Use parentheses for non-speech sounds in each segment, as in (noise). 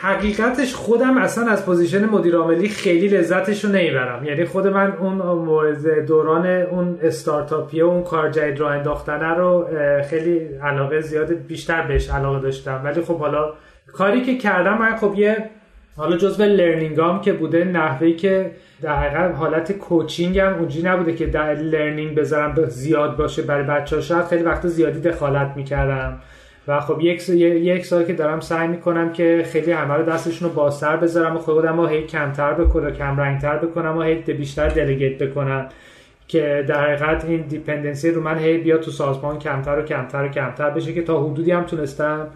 حقیقتش خودم اصلا از position مدیر عاملی خیلی لذتش رو نمی‌برم. یعنی خود من اون دوران اون استارتاپی اون کار جدید را انداختنه رو خیلی علاقه زیاد بیشتر بهش علاقه داشتم. ولی خب حالا کاری که کردم من خب یه حالا جزء learning که بوده نحوهی که در حقیقت حالت coaching هم اونجوری نبوده که در learning بذارم زیاد باشه برای بچه شاید خیلی وقت زیادی دخالت می‌کردم. و خب یک یک سال که دارم سعی می‌کنم که خیلی همه رو دستشون رو بازتر بذارم و خودم رو هی کمتر بکنم کم رنگتر بکنم و هی بیشتر delegate بکنم. که در حقیقت این dependency رو من هی بیا تو سازمان کمتر و کمتر و کمتر بشه که تا حدودی هم تونستم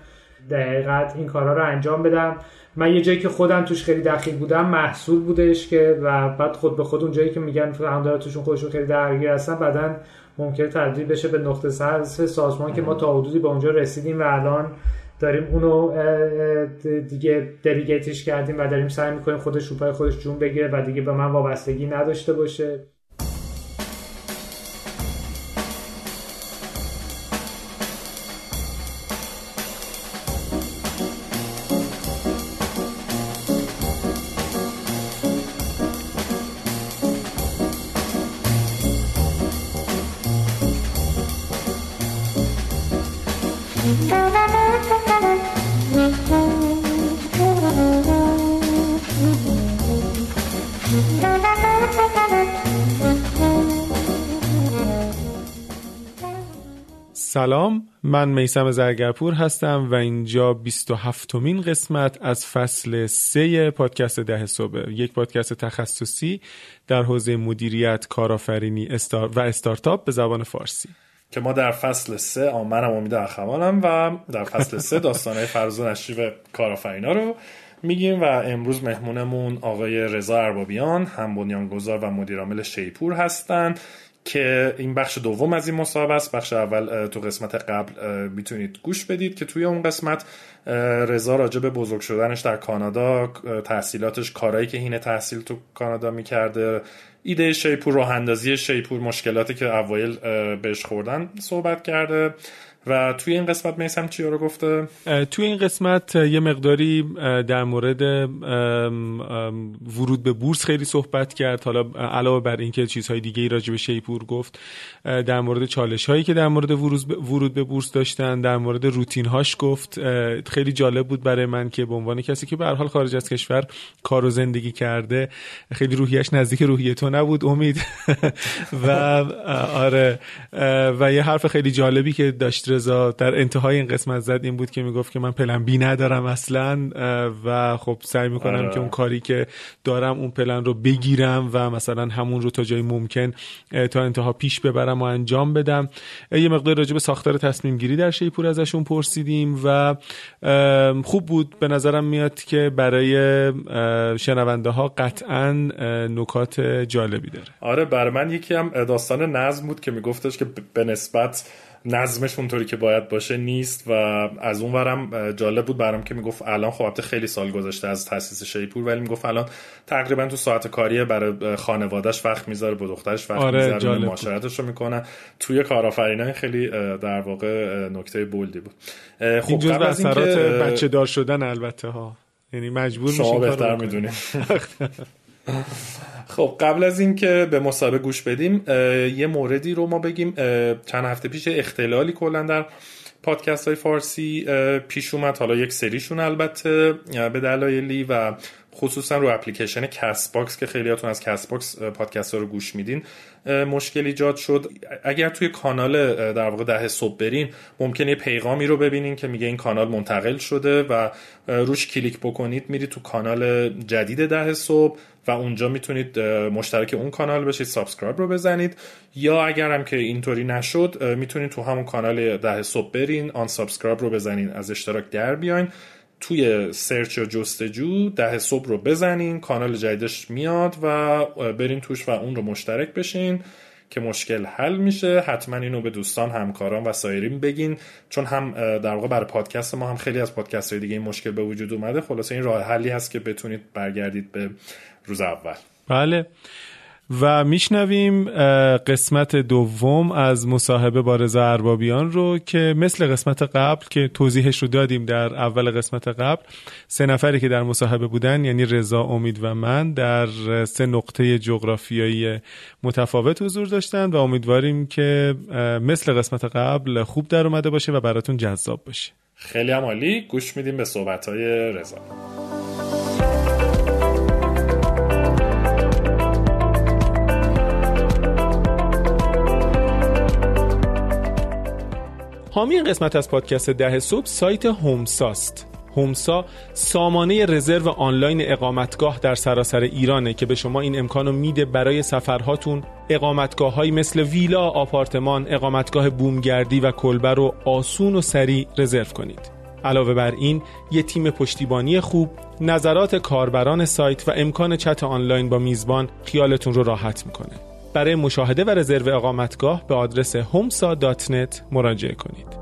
در حقیقت این کارا رو انجام بدم. من یه جایی که خودم توش خیلی دقیق بودم محصول بودش که و بعد خود به خود اون جایی که میگن توشون خودشون خیلی درگیر هستن بعدا ممکن تبدیل بشه به نقطه صرف سازمان که ما تا حدودی به اونجا رسیدیم و الان داریم اونو دیگه دلیگیتش کردیم و داریم سعی می‌کنیم خودش روپای خودش جون بگیره و دیگه به من وابستگی نداشته باشه. سلام من میسم زرگرپور هستم و اینجا 27 مین قسمت از فصل 3 پادکست ده صبح. یک پادکست تخصصی در حوزه مدیریت کارآفرینی استار و استارتاپ به زبان فارسی. که ما در فصل 3 منم امید اخوانم و در فصل 3 داستانهای فرض و نشریب کارآفرینا رو میگیم و امروز مهمونمون آقای رضا اربابیان هم بنیانگذار و مدیرعامل شیپور هستند که این بخش دوم از این مسابقه است. بخش اول تو قسمت قبل می‌تونید گوش بدید که توی اون قسمت رضا راجع به بزرگ شدنش در کانادا تحصیلاتش کارهایی که هینه تحصیل تو کانادا می‌کرده ایده شیپور راه اندازی شیپور مشکلاتی که اوایل بهش خوردن صحبت کرده. و توی این قسمت میسم چی رو گفته؟ توی این قسمت یه مقداری در مورد ورود به بورس خیلی صحبت کرد. حالا علاوه بر اینکه چیزهای دیگه ای راجع به شیپور گفت در مورد چالش هایی که در مورد ورود به بورس داشتن در مورد روتین هاش گفت خیلی جالب بود برای من که به عنوان کسی که به حال خارج از کشور کار و زندگی کرده خیلی روحیش نزدیک روحیه تو نبود امید. (laughs) و آره. و یه حرف خیلی جالبی که داشت رضا در انتهای این قسمت زد این بود که می‌گفت که من پلن بی ندارم اصلا و خب سعی می‌کنم آره. که اون کاری که دارم اون پلن رو بگیرم و مثلا همون رو تا جای ممکن تا انتها پیش ببرم و انجام بدم. یه مقدار راجع به ساختار تصمیم گیری در شیپور ازشون پرسیدیم و خوب بود. به نظرم میاد که برای شنونده ها قطعا نکات جالبی داره. آره برای من یکی هم داستان نظم بود که میگفتش که به نسبت نظمش اونطوری که باید باشه نیست و از اون ورم جالب بود برام که می‌گفت الان خب خیلی سال گذشته از تاسیس شیپور ولی می‌گفت الان تقریبا تو ساعت کاری برای خانوادهش وقت می‌ذاره با دخترش وقت آره می‌ذاره معاشرتش رو می‌کنه. توی کارآفرینای خیلی در واقع نکته بولدی بود. خب قبل از اینکه بچه دار شدن البته ها یعنی مجبور شما بهتر می‌دونیم خب قبل از اینکه به مسابقه گوش بدیم یه موردی رو ما بگیم. چند هفته پیش اختلالی کلا در پادکست های فارسی پیش اومد. حالا یک سریشون البته به دلایلی و خصوصا رو اپلیکیشن Castbox که خیلیاتون از Castbox پادکست ها رو گوش میدین مشکل ایجاد شد. اگر توی کانال در واقع ده صبح برین ممکنه یه پیغامی رو ببینین که میگه این کانال منتقل شده و روش کلیک بکنید میرید تو کانال جدید ده صبح و اونجا می‌تونید مشترک اون کانال بشید subscribe رو بزنید. یا اگر هم که اینطوری نشد می‌تونید تو همون کانال ده صبح برین unsubscribe رو بزنین از اشتراک در بیاین. توی سرچ یا جستجو ده صبح رو بزنین کانال جدیدش میاد و برین توش و اون رو مشترک بشین که مشکل حل میشه. حتما اینو به دوستان همکاران و سایرین بگین. چون هم در واقع برای پادکست ما هم خیلی از پادکست های دیگه این مشکل به وجود اومده. خلاصه این راه حلی هست که بتونید برگردید به روز اول. بله. و میشنویم قسمت دوم از مصاحبه با رضا اربابیان رو که مثل قسمت قبل که توضیحش رو دادیم در اول قسمت قبل سه نفری که در مصاحبه بودن یعنی رضا امید و من در سه نقطه جغرافیایی متفاوت حضور داشتن و امیدواریم که مثل قسمت قبل خوب در اومده باشه و براتون جذاب باشه. خیلی هم عالی. گوش میدیم به صحبت های رضا. حامی این قسمت از پادکست ده صبح سایت هومساست هومسا سامانه رزرو آنلاین اقامتگاه در سراسر ایرانه که به شما این امکان رو میده برای سفرهاتون اقامتگاه های مثل ویلا، آپارتمان، اقامتگاه بومگردی و کلبه رو آسون و سریع رزرو کنید. علاوه بر این یه تیم پشتیبانی خوب، نظرات کاربران سایت و امکان چت آنلاین با میزبان خیالتون رو راحت می‌کنه. برای مشاهده و رزرو اقامتگاه به آدرس homsa.net مراجعه کنید.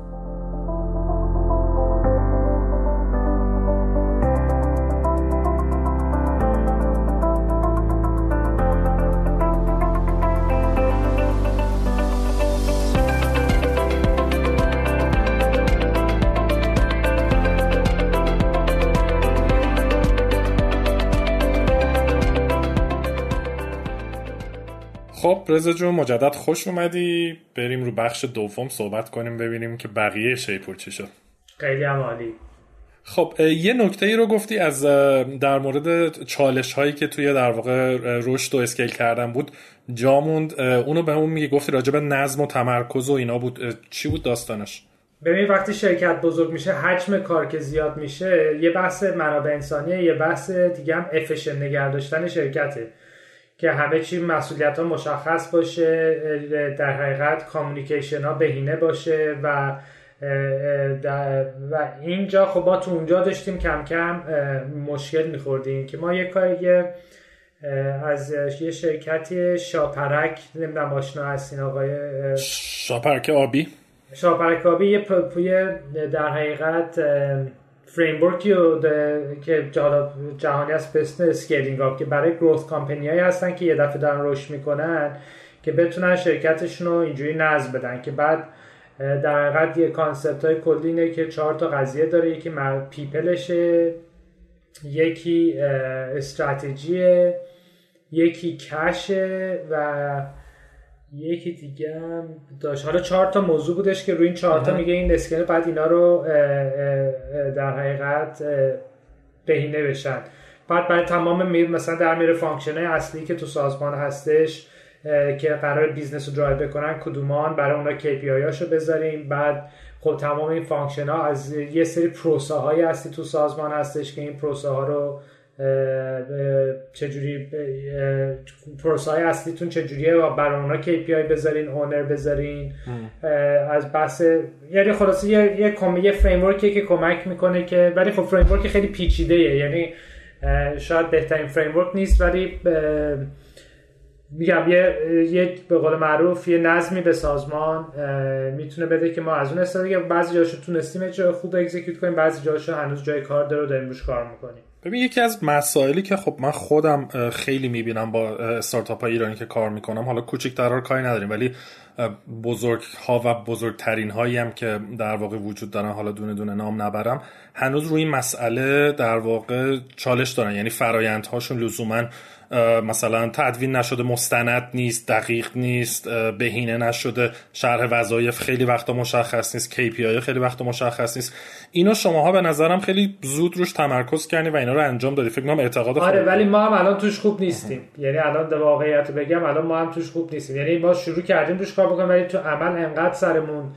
رضا جون مجدد خوش اومدی. بریم رو بخش دوم صحبت کنیم ببینیم که بقیه شیپور چی شد. خیلی عالی. خب یه نکته ای رو گفتی از در مورد چالش هایی که توی در واقع رشد و اسکیل کردن بود جاموند اونو به اون میگه گفتی راجب نظم و تمرکز و اینا بود. چی بود داستانش؟ ببین وقتی شرکت بزرگ میشه حجم کار که زیاد میشه یه بحث منابع انسانیه یه بحث دیگه هم افشن نگه داشتن شرکته. که همه چی مسئولیت ها مشخص باشه در حقیقت communication ها بهینه باشه و و اینجا خب ما تو اونجا داشتیم کم کم مشکل میخوردیم که ما یه کار یه از یه شرکتی شاپرک نمی‌دونم آشنا هستین آقای شاپرک آبی؟ شاپرک آبی یه در حقیقت framework ی که جهانی هست به اسم scaling که برای growth company هایی هستن که یه دفعه دارن رشد می‌کنن که بتونن شرکتشون رو اینجوری نظم بدن که بعد در حقیقت یه concept های کلی اینه که چهار تا قضیه داره. یکی people شه یکی استراتژی یکی cash ه و یکی دیگه هم داشت. حالا چهار تا موضوع بودش که روی این چهار تا میگه این اسکن بعد اینا رو در حقیقت بهینه بشن. بعد برای تمام مثلا در میره function های اصلی که تو سازمان هستش که قرار business رو درایو بکنن کدومان؟ برای اونا KPI هاشو بذاریم. بعد خب تمام این function ها از یه سری پروسه های اصلی تو سازمان هستش که این پروسه ها رو چجوری پروسه های اصلیتون چجوریه و برای اونا KPI بذارین owner بذارین؟ از بحث یعنی خلاصه یه یه, یه framework ی که کمک می‌کنه که ولی خب framework خیلی پیچیده یعنی شاید بهترین framework نیست ولی میگم یه یه به قول معروف یه نظمی به سازمان می‌تونه بده که ما از اون استفاده بعضی جاشو تونستیم جای خوب execute کنیم بعضی جاشو هنوز جای کار داره و داریم روش کار می‌کنیم. ببین یکی از مسائلی که خب من خودم خیلی می‌بینم با استارتاپ های ایرانی که کار می‌کنم. حالا کوچیک‌ترها رو کاری نداریم ولی بزرگ ها و بزرگترین هایی هم که در واقع وجود دارن حالا دونه دونه نام نبرم هنوز روی مسئله در واقع چالش دارن. یعنی فرایندهاشون لزوما مثلا تدوین نشده مستند نیست دقیق نیست بهینه نشده شرح وظایف خیلی وقتا مشخص نیست KPI خیلی وقتا مشخص نیست. اینا شماها به نظرم خیلی زود روش تمرکز کردی و اینا رو انجام دادی. فکر کنم اعتقاد آره ولی ما هم الان توش خوب نیستیم. یعنی الان در واقعیت بگم الان ما هم توش خوب نیستیم. یعنی ما شروع کردیم روش کار بکنیم ولی تو عمل انقدر سرمون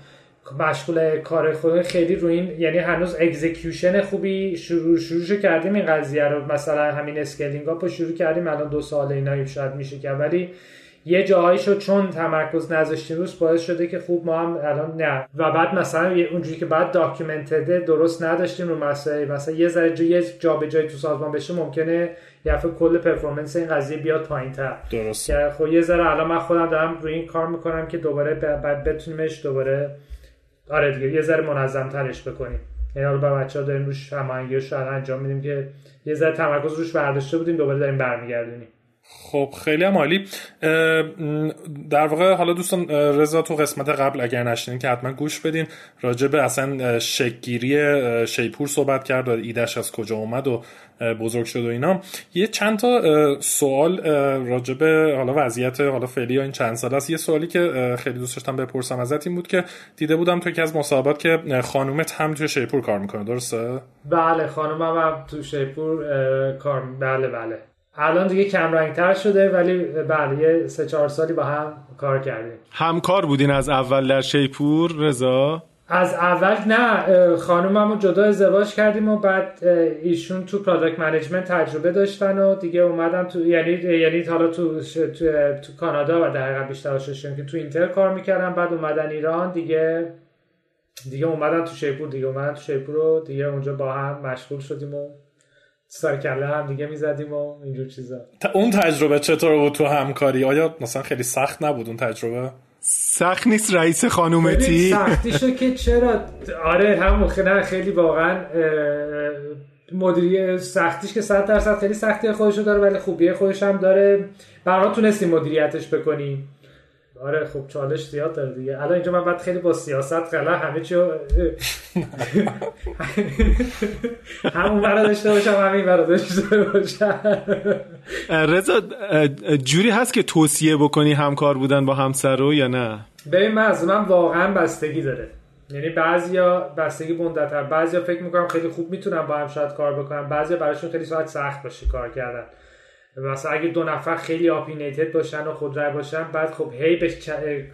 مشغول کار خود خیلی روی این یعنی هنوز execution خوبی شروع شروع کردیم این قضیه رو. مثلا همین scaling up شروع کردیم الان دو سال اینا شاید میشه که ولی یه جاهایی شد چون تمرکز نذاشتیم روش باعث شده که خوب ما هم الان نه. و بعد مثلا اونجوری که بعد documented درست نداشتیم رو مسائل مثلا یه ذره یه جا به جای تو سازمان بشه ممکنه یه کل performance این قضیه بیاد پایینتر. درست. که خب یه ذره الان من خودم دارم روی این کار می‌کنم که دوباره بعد بتونیمش دوباره آره دیگه یه ذره منظم ترش بکنیم. یعنی حالا با بچه‌ها داریم روش هماهنگیش انجام میدیم که یه ذره تمرکز روش برداشته بودیم دوباره داریم برمیگردونیم. خب خیلی هم عالی. در واقع حالا دوستان رضا تو قسمت قبل اگر نشنین که حتما گوش بدین. راجع به اصلا شکگیری شیپور صحبت کرد و ایدش از کجا اومد و بزرگ شد و اینا. یه چند تا سوال راجع به حالا وضعیت حالا فعلی این چند سال است. یه سوالی که خیلی دوست داشتم بپرسم ازت این بود که دیده بودم تو یکی از مصاحبات که خانومت هم توی شیپور کار می‌کنه. درسته؟ بله خانومم هم تو شیپور کار بله بله. الان دیگه کم رنگتر شده ولی بله یه سه چهار سالی با هم کار کردیم. همکار بودین از اول در شیپور رضا؟ از اول نه خانوممو جدا ازدواج کردیم و بعد ایشون تو product management تجربه داشتن و دیگه اومدم تو یعنی یعنی حالا تو تو, تو کانادا و در حقیقت بیشتر که تو اینتر کار می‌کردم بعد اومدن ایران دیگه دیگه اومدن تو شیپور دیگه اومدن تو شیپور و دیگه اونجا با هم مشغول شدیم و سر کله هم دیگه می‌زدیم و اینجور چیزا. اون تجربه چطور بود تو همکاری؟ آیا مثلا خیلی سخت نبود اون تجربه؟ سخت نیست رئیس خانومتی سختیشو که چرا؟ آره هم نه خیلی واقعا مدیری سختیش که 100 درصد خیلی سختی خودشو داره ولی خوبیه خودش هم داره. برای تونستیم مدیریتش بکنیم. آره خب چالش زیاد داره دیگه. الان اینجا من باید خیلی با سیاست قلا همه چی (laughs) همون برا داشته باشم همین برا داشته باشم. رضا جوری هست که توصیه بکنی همکار بودن با همسر رو یا نه؟ ببین من از من واقعا بستگی داره. یعنی بعضیا بستگی بندتر. بعضیا فکر می‌کنم خیلی خوب می‌تونن با هم شاید کار بکنن. بعضیا براشون خیلی ساعت سخت باشه کار کردن. مثلا اگه دو نفر خیلی آپینیتد باشن و خودرای باشن بعد خب هی به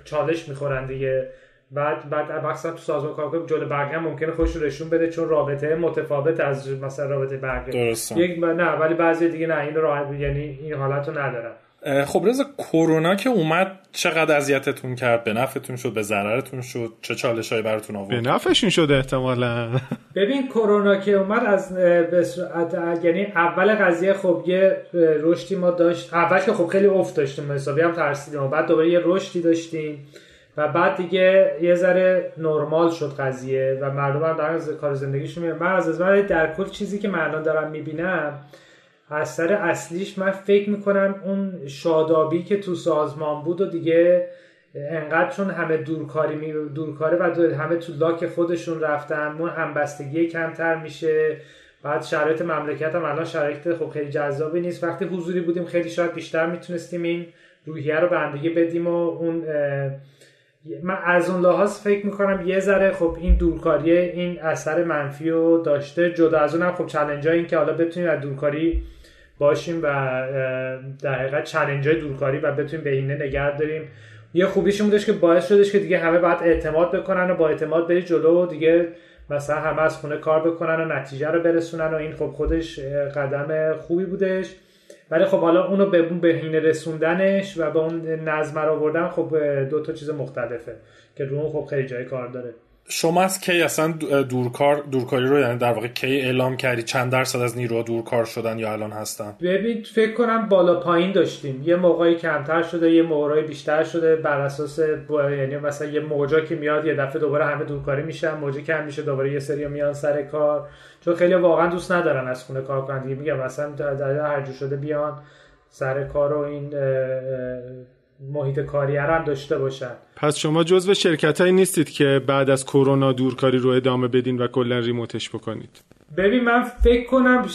چالش می‌خورن دیگه. بعد بعد مثلا تو سازمان کار جلو بقیه هم ممکنه خوش رشون بده چون رابطه متفاوت از مثلا رابطه بقیه یک نه ولی بعضی دیگه نه این راحت یعنی این حالت رو ندارن. خب رضا کرونا که اومد چقدر اذیتتون کرد؟ به نفعتون شد به ضررتون شد؟ چه چالشایی براتون آورد؟ به نفعشون شد احتمالا. (laughs) ببین کرونا که اومد از یعنی اول قضیه خب یه رشدی ما داشت. اول که خب خیلی افت داشتیم حسابی هم ترسیدیم. و بعد دوباره یه رشدی داشتیم و بعد دیگه یه ذره نرمال شد قضیه و مردم هم دارن کار زندگیشون من از من در کل چیزی که من الان دارم می‌بینم اثر اصلیش من فکر می‌کنم اون شادابی که تو سازمان بود و دیگه انقدر چون همه دورکاری می دورکاره و همه تو لاک خودشون رفتن اون همبستگی کمتر میشه. بعد شرایط مملکت هم الان شرایط خب خیلی جذابی نیست. وقتی حضوری بودیم خیلی شاید بیشتر می‌تونستیم این روحیه رو به بدیم و اون من از اون لحاظ فکر می‌کنم یه ذره خب این دورکاری این اثر منفی رو داشته. جدا از اونم خب چلنج این که حالا بتونیم از دورکاری باشیم و در حقیقت چلنج های دورکاری و بتونیم بهینه نگه داریم. یه خوبیش بودش که باعث شدش که دیگه همه باید اعتماد بکنن و با اعتماد بری جلو و دیگه مثلا همه از خونه کار بکنن و نتیجه رو برسونن و این خب خودش قدم خوبی بودش. ولی خب حالا اونو به اون بهینه رسوندنش و به اون نظم آوردن خب دو تا چیز مختلفه که رو خب خیلی جای کار داره. شما از کی اصلا دورکار دورکاری رو یعنی در واقع کی اعلام کردی؟ چند درصد از نیروها دورکار شدن یا الان هستن؟ ببین فکر کنم بالا پایین داشتیم. یه موقعی کمتر شده یه موقعی بیشتر شده. بر اساس یعنی مثلا یه موجا که میاد یه دفعه دوباره همه دورکاری میشن. موجی کم میشه دوباره یه سری میان سر کار. چون خیلی واقعا دوست ندارن از خونه کار کنن میگم مثلا در هر شده بیان سر کار و این محیط کاری هم داشته باشن. پس شما جزو شرکت هایی نیستید که بعد از کرونا دورکاری رو ادامه بدین و کلا ریموتش بکنید. ببین من فکر کنم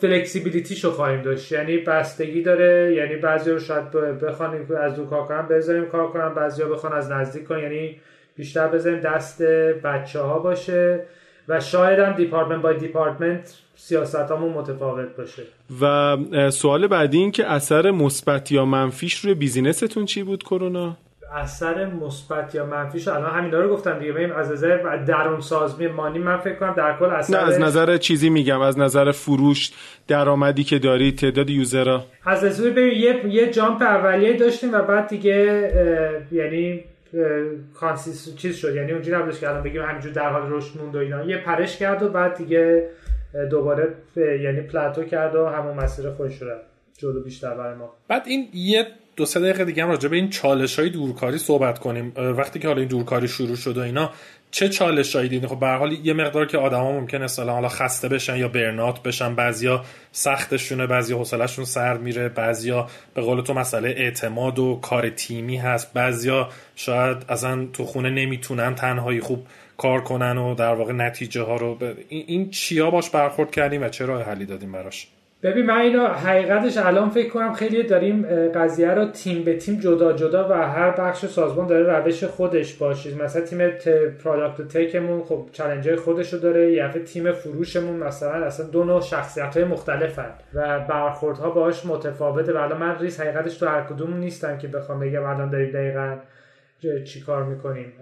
فلکسیبیلیتی شو خواهیم داشت. یعنی بستگی داره. یعنی بعضی رو شاید بخوان از دور کار کنم بذاریم کار کنم بعضی ها بخوان از نزدیک کنم یعنی بیشتر بذاریم دست بچه ها باشه. و شاید هم department by department سیاستامون متفاوت باشه. و سوال بعدی این که اثر مثبت یا منفیش روی business تون چی بود کرونا؟ اثر مثبت یا منفیش الان همینا رو گفتم دیگه. ببین از نظر درون سازمانی من فکر کنم در کل اثر نه از نظر چیزی میگم. از نظر فروش درآمدی که داری تعداد user ها. از نظر ببین یه یه jump اولیه داشتیم و بعد دیگه یعنی کانسیس چیز شد. یعنی اونجوری نبودش که الان بگیم همینجور در حال رشد موند و اینا. یه پرش کرد و بعد دیگه دوباره یعنی پلاتو کرد و همون مسیر خودش رو جلو بیشتر برای ما. بعد این یه دو سه دقیقه دیگه هم راجع به این چالش های دورکاری صحبت کنیم. وقتی که حالا این دورکاری شروع شد و اینا چه چالش هایی دیدین؟ خب به حال یه مقدار که آدما ممکنه اصلا حالا خسته بشن یا برنات بشن بعضیا سختشونه بعضیا حوصلهشون سر میره بعضیا به قول تو مسئله اعتماد و کار تیمی هست بعضیا شاید اصلا تو خونه نمی‌تونن تنهایی خوب کار کنن و در واقع نتیجه ها رو ب... این چیا باش برخورد کردیم و چه راه حلی دادیم براش؟ ببین من اینو حقیقتش الان فکر کنم خیلی داریم قضیه رو تیم به تیم جدا جدا و هر بخش سازمان داره روش خودش باشه. مثلا تیم product tech مون خب challenge ای خودش رو داره یه تیم فروشمون مثلا اصلا دو نوع شخصیت های مختلفن و برخوردها باهاش متفاوته و من ریس حقیقتش تو هر کدوم نیستم که بخوام بگم الان داریم دقیقا چی کار می‌کنیم.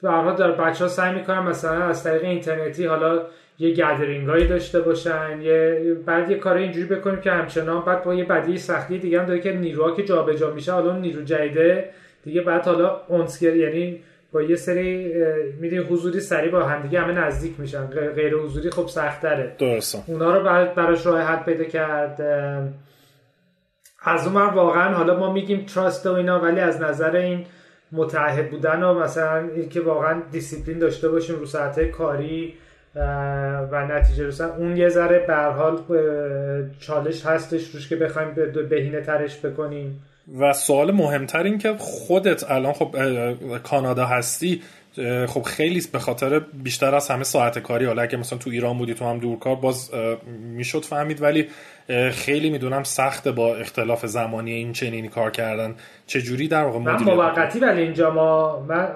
تو هر حال بچه ها سعی می‌کنن مثلا از طریق اینترنتی حالا یه گدرینگ هایی داشته باشن یه بعد یه کار اینجوری بکنیم که همچنان بعد با یه بدی سختی دیگه هم داره که نیروها که جابجا میشه حالا نیرو جدیده دیگه بعد حالا اونسکر یعنی با یه سری می‌دونی حضوری سریع با همدیگه همه نزدیک میشن غیر حضوری خب سختره. درسته. اونا رو بعد براش راه حل پیدا کرد. از اون واقعا حالا ما میگیم trust و اینا ولی از نظر این متعهد بودن و مثلا اینکه واقعا دیسیپلین داشته باشیم رو ساعت کاری و نتیجه رسن. اون یه ذره به حال چالش هستش روش که بخوایم بهینه ترش بکنیم. و سوال مهمتر این که خودت الان خب کانادا هستی خب خیلی به خاطر بیشتر از همه ساعت کاری حالا اگه مثلا تو ایران بودی تو هم دورکار باز می‌شد فهمید ولی خیلی می‌دونم سخت با اختلاف زمانی این چنینی کار کردن. چجوری در واقع من موقتی ولی اینجا ما من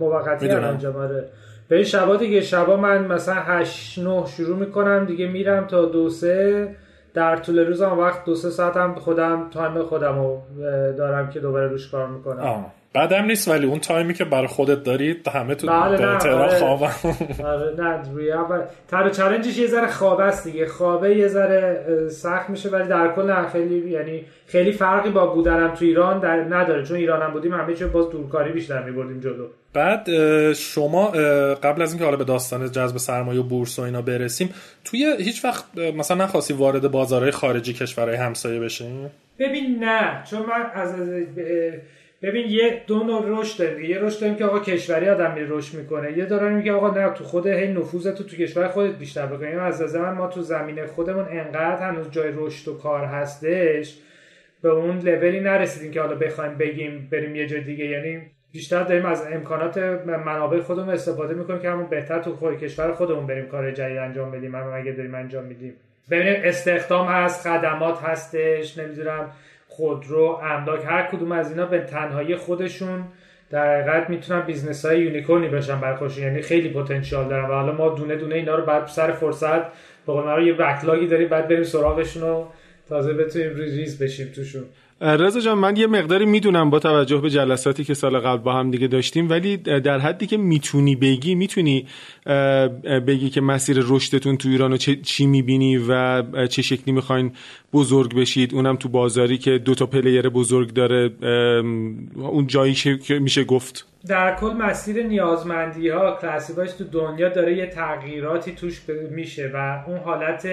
موقتی اینجا ماره به این شبا دیگه شبا من مثلا 8 9 شروع می‌کنم دیگه میرم تا دو سه. در طول روزم وقت دو سه ساعتم خودم تایم خودم رو دارم که دوباره روش کار می‌کنم. آه. بعدم نیست ولی اون تایمی که برای خودت داری همه تو بله آره. خوابم. آره نه روی تر چالنجش یه ذره خواب است دیگه. خوابه یه ذره سخت میشه ولی در کل خیلی یعنی خیلی فرقی با بودنم تو ایران در نداره. چون ایرانم بودیم همه چی باز دورکاری بیشتر میبردیم جلو. بعد شما قبل از اینکه حالا به داستان جذب سرمایه و بورس و اینا برسیم توی هیچ وقت مثلا نخواستی وارد بازارهای خارجی کشورهای همسایه بشین ببین نه. چون من از ببین یه دو نوع رشد داریم یه رشد داریم که آقا کشوری آدم میره رشد می‌کنه. یه داریم میگه آقا نه تو خود هی نفوذت تو تو کشور خودت بیشتر بکنیم از نظر ما تو زمینه خودمون انقدر هنوز جای رشد و کار هستش به اون لولی نرسیدیم که حالا بخوایم بگیم بریم یه جای دیگه. یعنی بیشتر داریم از امکانات منابع خودمون استفاده می‌کنیم که همون بهتر تو خود کشور خودمون بریم کار جدید انجام بدیم. هم اگه داریم انجام میدیم. ببینید استخدام هست خدمات هستش نمی‌دونم خودرو املاک هر کدوم از اینا به تنهایی خودشون در حقیقت می‌تونن business های unicorn ی بشن برای یعنی خیلی پتانسیل دارن و حالا ما دونه دونه اینا رو بعد سر فرصت به قول یه backlog ی داریم بعد بریم سراغشون و تازه بتونیم ریز بشیم توشون. رضا جان من یه مقداری می‌دونم با توجه به جلساتی که سال قبل با هم دیگه داشتیم ولی در حدی که می‌تونی بگی می‌تونی بگی که مسیر رشدتون تو ایران چی می‌بینی و چه شکلی می‌خواین بزرگ بشید. اونم تو بازاری که دو تا player بزرگ داره اون جایی که میشه گفت. در کل مسیر نیازمندی ها classified اش تو دنیا داره یه تغییراتی توش میشه و اون حالت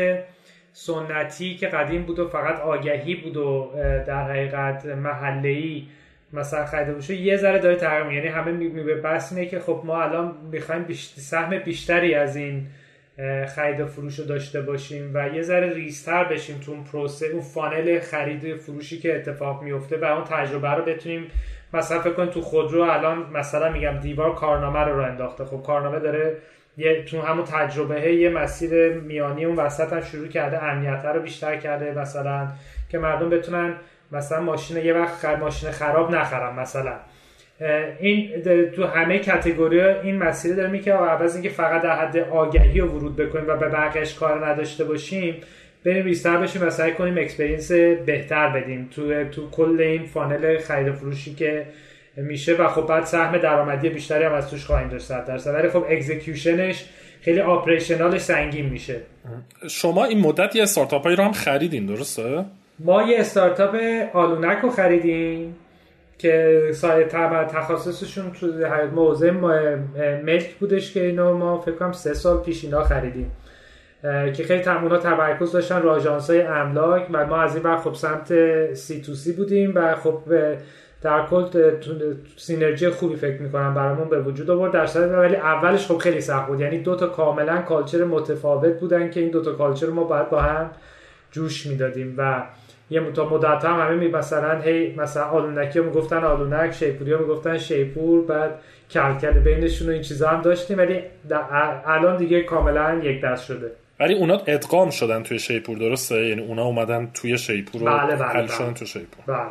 سنتی که قدیم بود و فقط آگهی بود و در حقیقت محله مثلا خریده باشه یه ذره داره تغییر یعنی همه می بحث اینه که خب ما الان می‌خوایم بیشتر سهم بیشتری از این خرید و فروش رو داشته باشیم و یه ذره ریستر بشیم تو اون پروسه اون فانل خرید فروشی که اتفاق میفته و اون تجربه رو بتونیم مثلا فکر کن تو خودرو الان مثلا میگم دیوار کارنامه رو رو انداخته. خب کارنامه داره یه تو همون تجربه یه مسیر میانی اون وسط هم شروع کرده امنیت رو بیشتر کرده مثلا که مردم بتونن مثلا ماشین یه وقت ماشین خراب نخرم مثلا. این تو همه category این مسیر داره که عوض اینکه فقط در حد آگهی رو ورود بکنیم و به بقیش کار نداشته باشیم بریم ریستر بشیم و سعی کنیم experience بهتر بدیم تو تو کل این funnel خرید فروشی که میشه و خب بعد سهم درآمدی بیشتری هم از توش خواهیم داشت 100 درصد. ولی خب اکزیکیوشنش خیلی آپریشنالش سنگین میشه. شما این مدت یه استارتاپ هایی رو هم خریدین درسته؟ ما یه استارتاپ آلونک رو خریدیم که سایه تخصصشون تو موضع ملک بودش که اینو ما فکر کنم سه سال پیش اینا خریدیم. که خیلی تمونا تمرکز داشتن رو آژانس های املاک و ما از این بر خب سمت سی تو سی بودیم و خب در کل synergy خوبی فکر می‌کنم برامون به وجود آورد. در صورت ولی اولش خب خیلی سخت بود. یعنی دو تا کاملا culture متفاوت بودن که این دو تا culture ما باید با هم جوش می‌دادیم و یه تا مدت هم همه می مثلا هی مثلا آلونکی هم گفتن آلونک شیپوری هم گفتن شیپور بعد کلکل بینشون و این چیزا هم داشتیم. ولی الان دیگه کاملا یک دست شده. ولی اونا ادغام شدن توی شیپور درسته؟ یعنی اونا اومدن توی شیپور بله بله حل شدن تو شیپور. بله.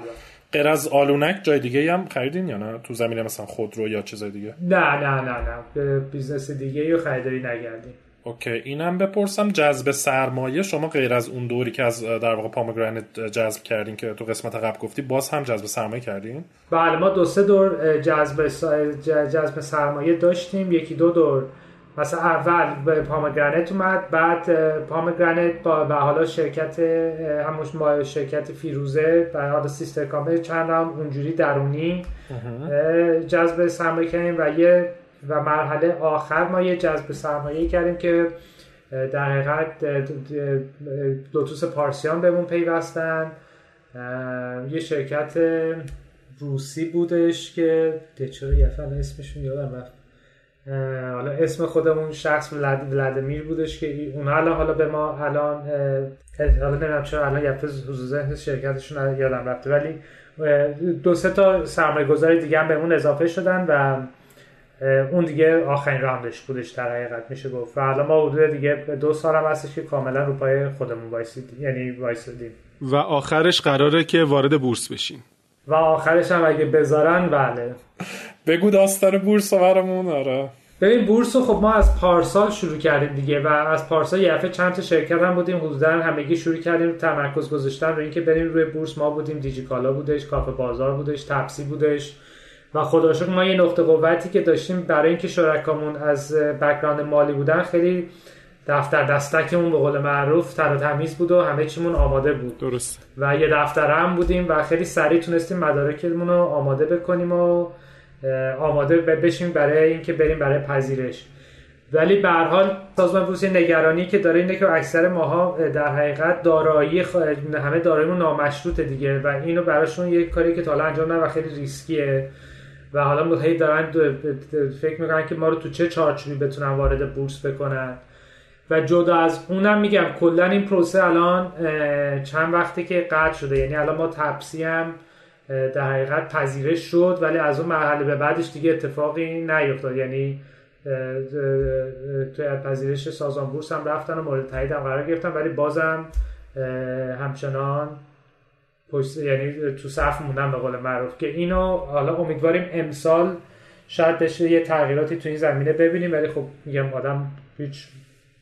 غیر از آلونک جای دیگه هم خریدین یا نه؟ تو زمینه مثلا خودرو یا چیزای دیگه؟ نه نه نه نه. یه business دیگه رو خریداری نکردیم. OK اینم بپرسم جذب سرمایه شما غیر از اون دوری که از در واقع Pomegranate جذب کردین که تو قسمت قبل گفتی باز هم جذب سرمایه کردین؟ بله ما دو سه دور جذب جذب سرمایه داشتیم. یکی دو دور مثلا اول به پامگرانت اومد بعد پامگرانت با و حالا شرکت هموش ما شرکت فیروزه و حالا سیستر کامل چند هم اونجوری درونی جذب سرمایه کردیم و یه و مرحله آخر ما یه جذب سرمایه کردیم که در حقیقت لوتوس پارسیان بهمون پیوستن. یه شرکت روسی بودش که چرا یه اسمشون یادم رفت. حالا اسم خودمون شخص ولد ولادیمیر بودش که اون حالا حالا به ما الان حالا نمی‌دونم چرا الان یه ذهن شرکتشون یادم رفته ولی دو سه تا سرمایه گذاری دیگه هم به اون اضافه شدن و اون دیگه آخرین راندش بودش در حقیقت میشه گفت. و حالا ما حدود دیگه دو سال هم هستش که کاملا رو پای خودمون وایسیدیم یعنی وایسیدیم و آخرش قراره که وارد بورس بشین و آخرش هم اگه بذارن بله. بگو داستان بورس برامون آره. ببین بورس رو خب ما از پارسال شروع کردیم دیگه و از پارسال یه دفعه چند تا شرکت هم بودیم حدودا همگی شروع کردیم تمرکز گذاشتن رو اینکه بریم روی بورس. ما بودیم دیجیکالا بودش کافه بازار بودش تپسی بودش و خدا ما یه نقطه قوتی که داشتیم برای اینکه شرکامون از بک‌گراند مالی بودن خیلی دفتر دستکمون به قول معروف تر و تمیز بود و همه چیمون آماده بود. درست و یه دفتر هم بودیم و خیلی سریع تونستیم مدارکمون رو آماده بکنیم و آماده بشیم برای اینکه بریم برای پذیرش. ولی به هر حال سازمان بورس نگرانی که داره اینه که اکثر ماها در حقیقت دارایی. همه داراییمون نامشروطه دیگه و اینو براشون یه کاری که تا انجام نه و خیلی ریسکیه. و حالا هی دارن فکر می‌کنن که ما رو تو چه چارچوبی بتونن وارد بورس بکنن. و جدا از اونم میگم کلا این پروسه الان چند وقتی که قطع شده. یعنی الان ما تپسی هم در حقیقت پذیرش شد ولی از اون مرحله به بعدش دیگه اتفاقی نیفتاد یعنی توی پذیرش سازمان بورس هم رفتن و مورد تایید هم قرار گرفتن ولی بازم همچنان پشت یعنی تو صف موندن به قول معروف. که اینو حالا امیدواریم امسال شاید بشه یه تغییراتی تو این زمینه ببینیم ولی خب میگم آدم هیچ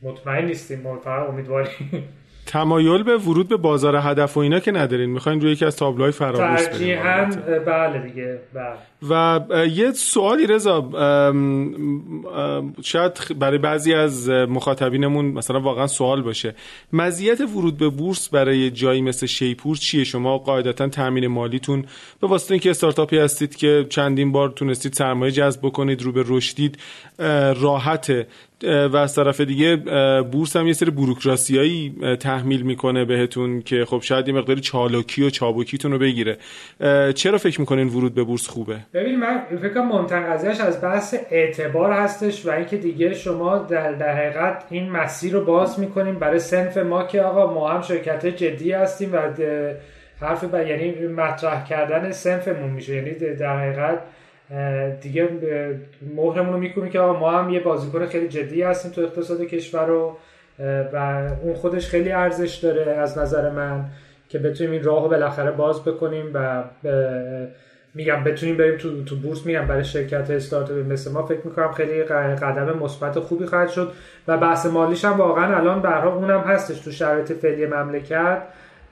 مطمئن نیستیم فقط امیدواریم. تمایل به ورود به بازار هدف و اینا که ندارین. می‌خواین روی یکی از تابلوهای فرابورس ترجیحاً بله دیگه بله. و یه سوالی رضا شاید برای بعضی از مخاطبینمون مثلا واقعا سوال باشه. مزیت ورود به بورس برای جایی مثل شیپور چیه؟ شما قاعدتا تامین مالیتون به واسطه اینکه استارتاپی هستید که چندین بار تونستید سرمایه جذب بکنید رو به رشدید راحته. و از طرف دیگه بورس هم یه سری بوروکراسیایی تحمیل می‌کنه بهتون که خب شاید یه مقداری چالاکی و چابکیتون رو بگیره. چرا فکر می‌کنین ورود به بورس خوبه؟ ببین من فکر کنم از بحث اعتبار هستش و اینکه دیگه شما در, در حقیقت این مسیر رو باز می‌کنیم برای سنف ما که آقا ما هم شرکت جدی هستیم و حرف با یعنی مطرح کردن سنفمون میشه. یعنی در حقیقت دیگه مهرمون رو می‌کنیم که آقا ما هم یه بازیکن خیلی جدی هستیم تو اقتصاد کشور رو و اون خودش خیلی ارزش داره از نظر من که بتونیم این راه رو بالاخره باز بکنیم و میگم بتونیم بریم تو, تو بورس میگم برای شرکت استارتاپی. مثل ما فکر می‌کنم خیلی قدم مثبت خوبی خواهد شد و بحث مالیش هم واقعا الان به اونم هستش تو شرایط فعلی مملکت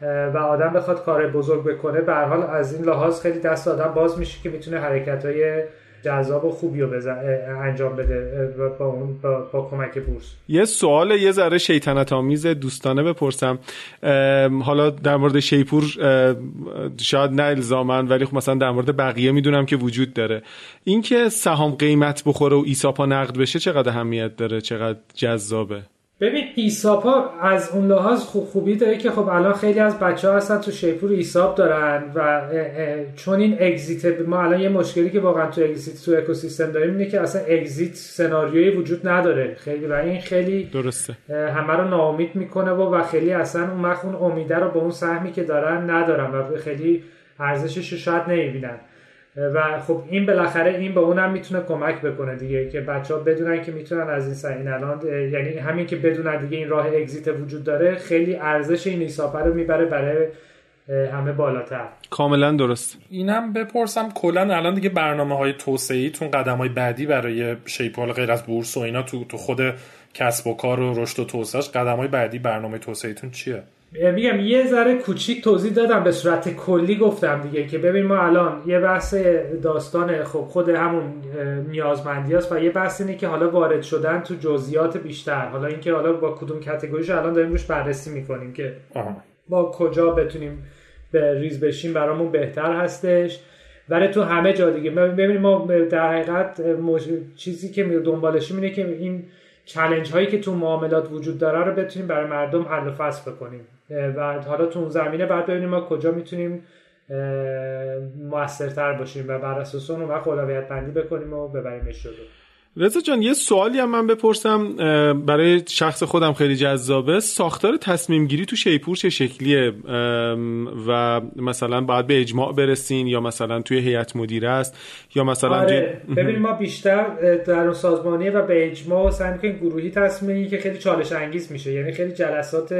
و آدم بخواد کار بزرگ بکنه. به حال از این لحاظ خیلی دست آدم باز میشه که می‌تونه حرکت های جذاب و خوبی رو انجام بده با, با, با, کمک بورس. یه سوال یه ذره شیطنت آمیز دوستانه بپرسم. حالا در مورد شیپور شاید نه الزامن ولی خب مثلا در مورد بقیه می‌دونم که وجود داره. اینکه سهام قیمت بخوره و ایساپا نقد بشه چقدر اهمیت داره؟ چقدر جذابه؟ ببین ایساپا از اون لحاظ خوب خوبی داره که خب الان خیلی از بچه ها هستن تو شیپور ایساب دارن و چون این اگزیت ما الان یه مشکلی که واقعا تو اگزیت تو اکوسیستم داریم اینه که اصلا اگزیت سناریویی وجود نداره. خیلی و این خیلی درسته. همه رو ناامید می‌کنه و و خیلی اصلا اون اون امیده رو به اون سهمی که دارن ندارن و خیلی ارزشش رو شاید نمی‌بینن. و خب این بالاخره این به اونم می‌تونه کمک بکنه دیگه که بچه ها بدونن که می‌تونن از این سعین الان یعنی همین که بدونن دیگه این راه اگزیت وجود داره خیلی ارزش این ایساپه رو می‌بره برای همه بالاتر. کاملا درست. اینم بپرسم کلا الان دیگه برنامه های توسعه تون قدم های بعدی برای شیپال غیر از بورس و اینا تو تو خود کسب و کار و رشد و توسعهش قدم های بعدی برنامه توسعه تون چیه؟ میگم یه ذره کوچیک توضیح دادم به صورت کلی گفتم دیگه که ببین ما الان یه بحث داستان خب خود همون نیازمندی است و یه بحث اینه که حالا وارد شدن تو جزئیات بیشتر. حالا اینکه حالا با کدوم کاتگوریش الان داریم روش بررسی می‌کنیم که با کجا بتونیم به ریز بشیم برامون بهتر هستش. ولی تو همه جا دیگه ببینیم ما در حقیقت چیزی که دنبالشیم اینه که این چلنج هایی که تو معاملات وجود داره رو بتونیم برای مردم حل و فصل بکنیم. و حالا تو اون زمینه بعد ببینیم ما کجا می‌تونیم موثرتر باشیم و بر اساس اون وقت اولویت بندی بکنیم و ببریمش جلو رضا جان یه سوالی هم من بپرسم برای شخص خودم خیلی جذابه ساختار تصمیم گیری تو شیپور چه شکلیه و مثلا باید به اجماع برسین یا مثلا توی هیئت مدیره است یا مثلا آره. ببین ما بیشتر در سازمانی و به اجماع سعی می‌کنیم گروهی تصمیمی که خیلی چالش انگیز میشه یعنی خیلی جلسات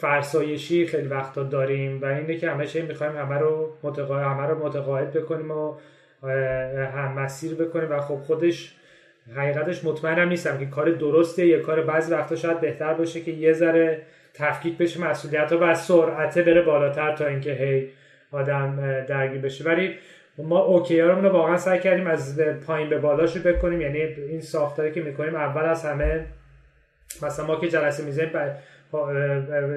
فرسایشی خیلی وقتا داریم و اینه که همه چی می‌خوایم همه رو متقاعد همه رو متقاعد بکنیم و هم مسیر بکنیم و خب خودش حقیقتش مطمئنم نیستم که کار درسته یا کار بعضی وقتا شاید بهتر باشه که یه ذره تفکیک بشه مسئولیت ها و سرعت بره بالاتر تا اینکه هی آدم درگیر بشه. ولی ما اوکی رو واقعا سعی کردیم از پایین به بالاشو بکنیم. یعنی این ساختاری که می‌کنیم اول از همه مثلا ما که جلسه می‌زنیم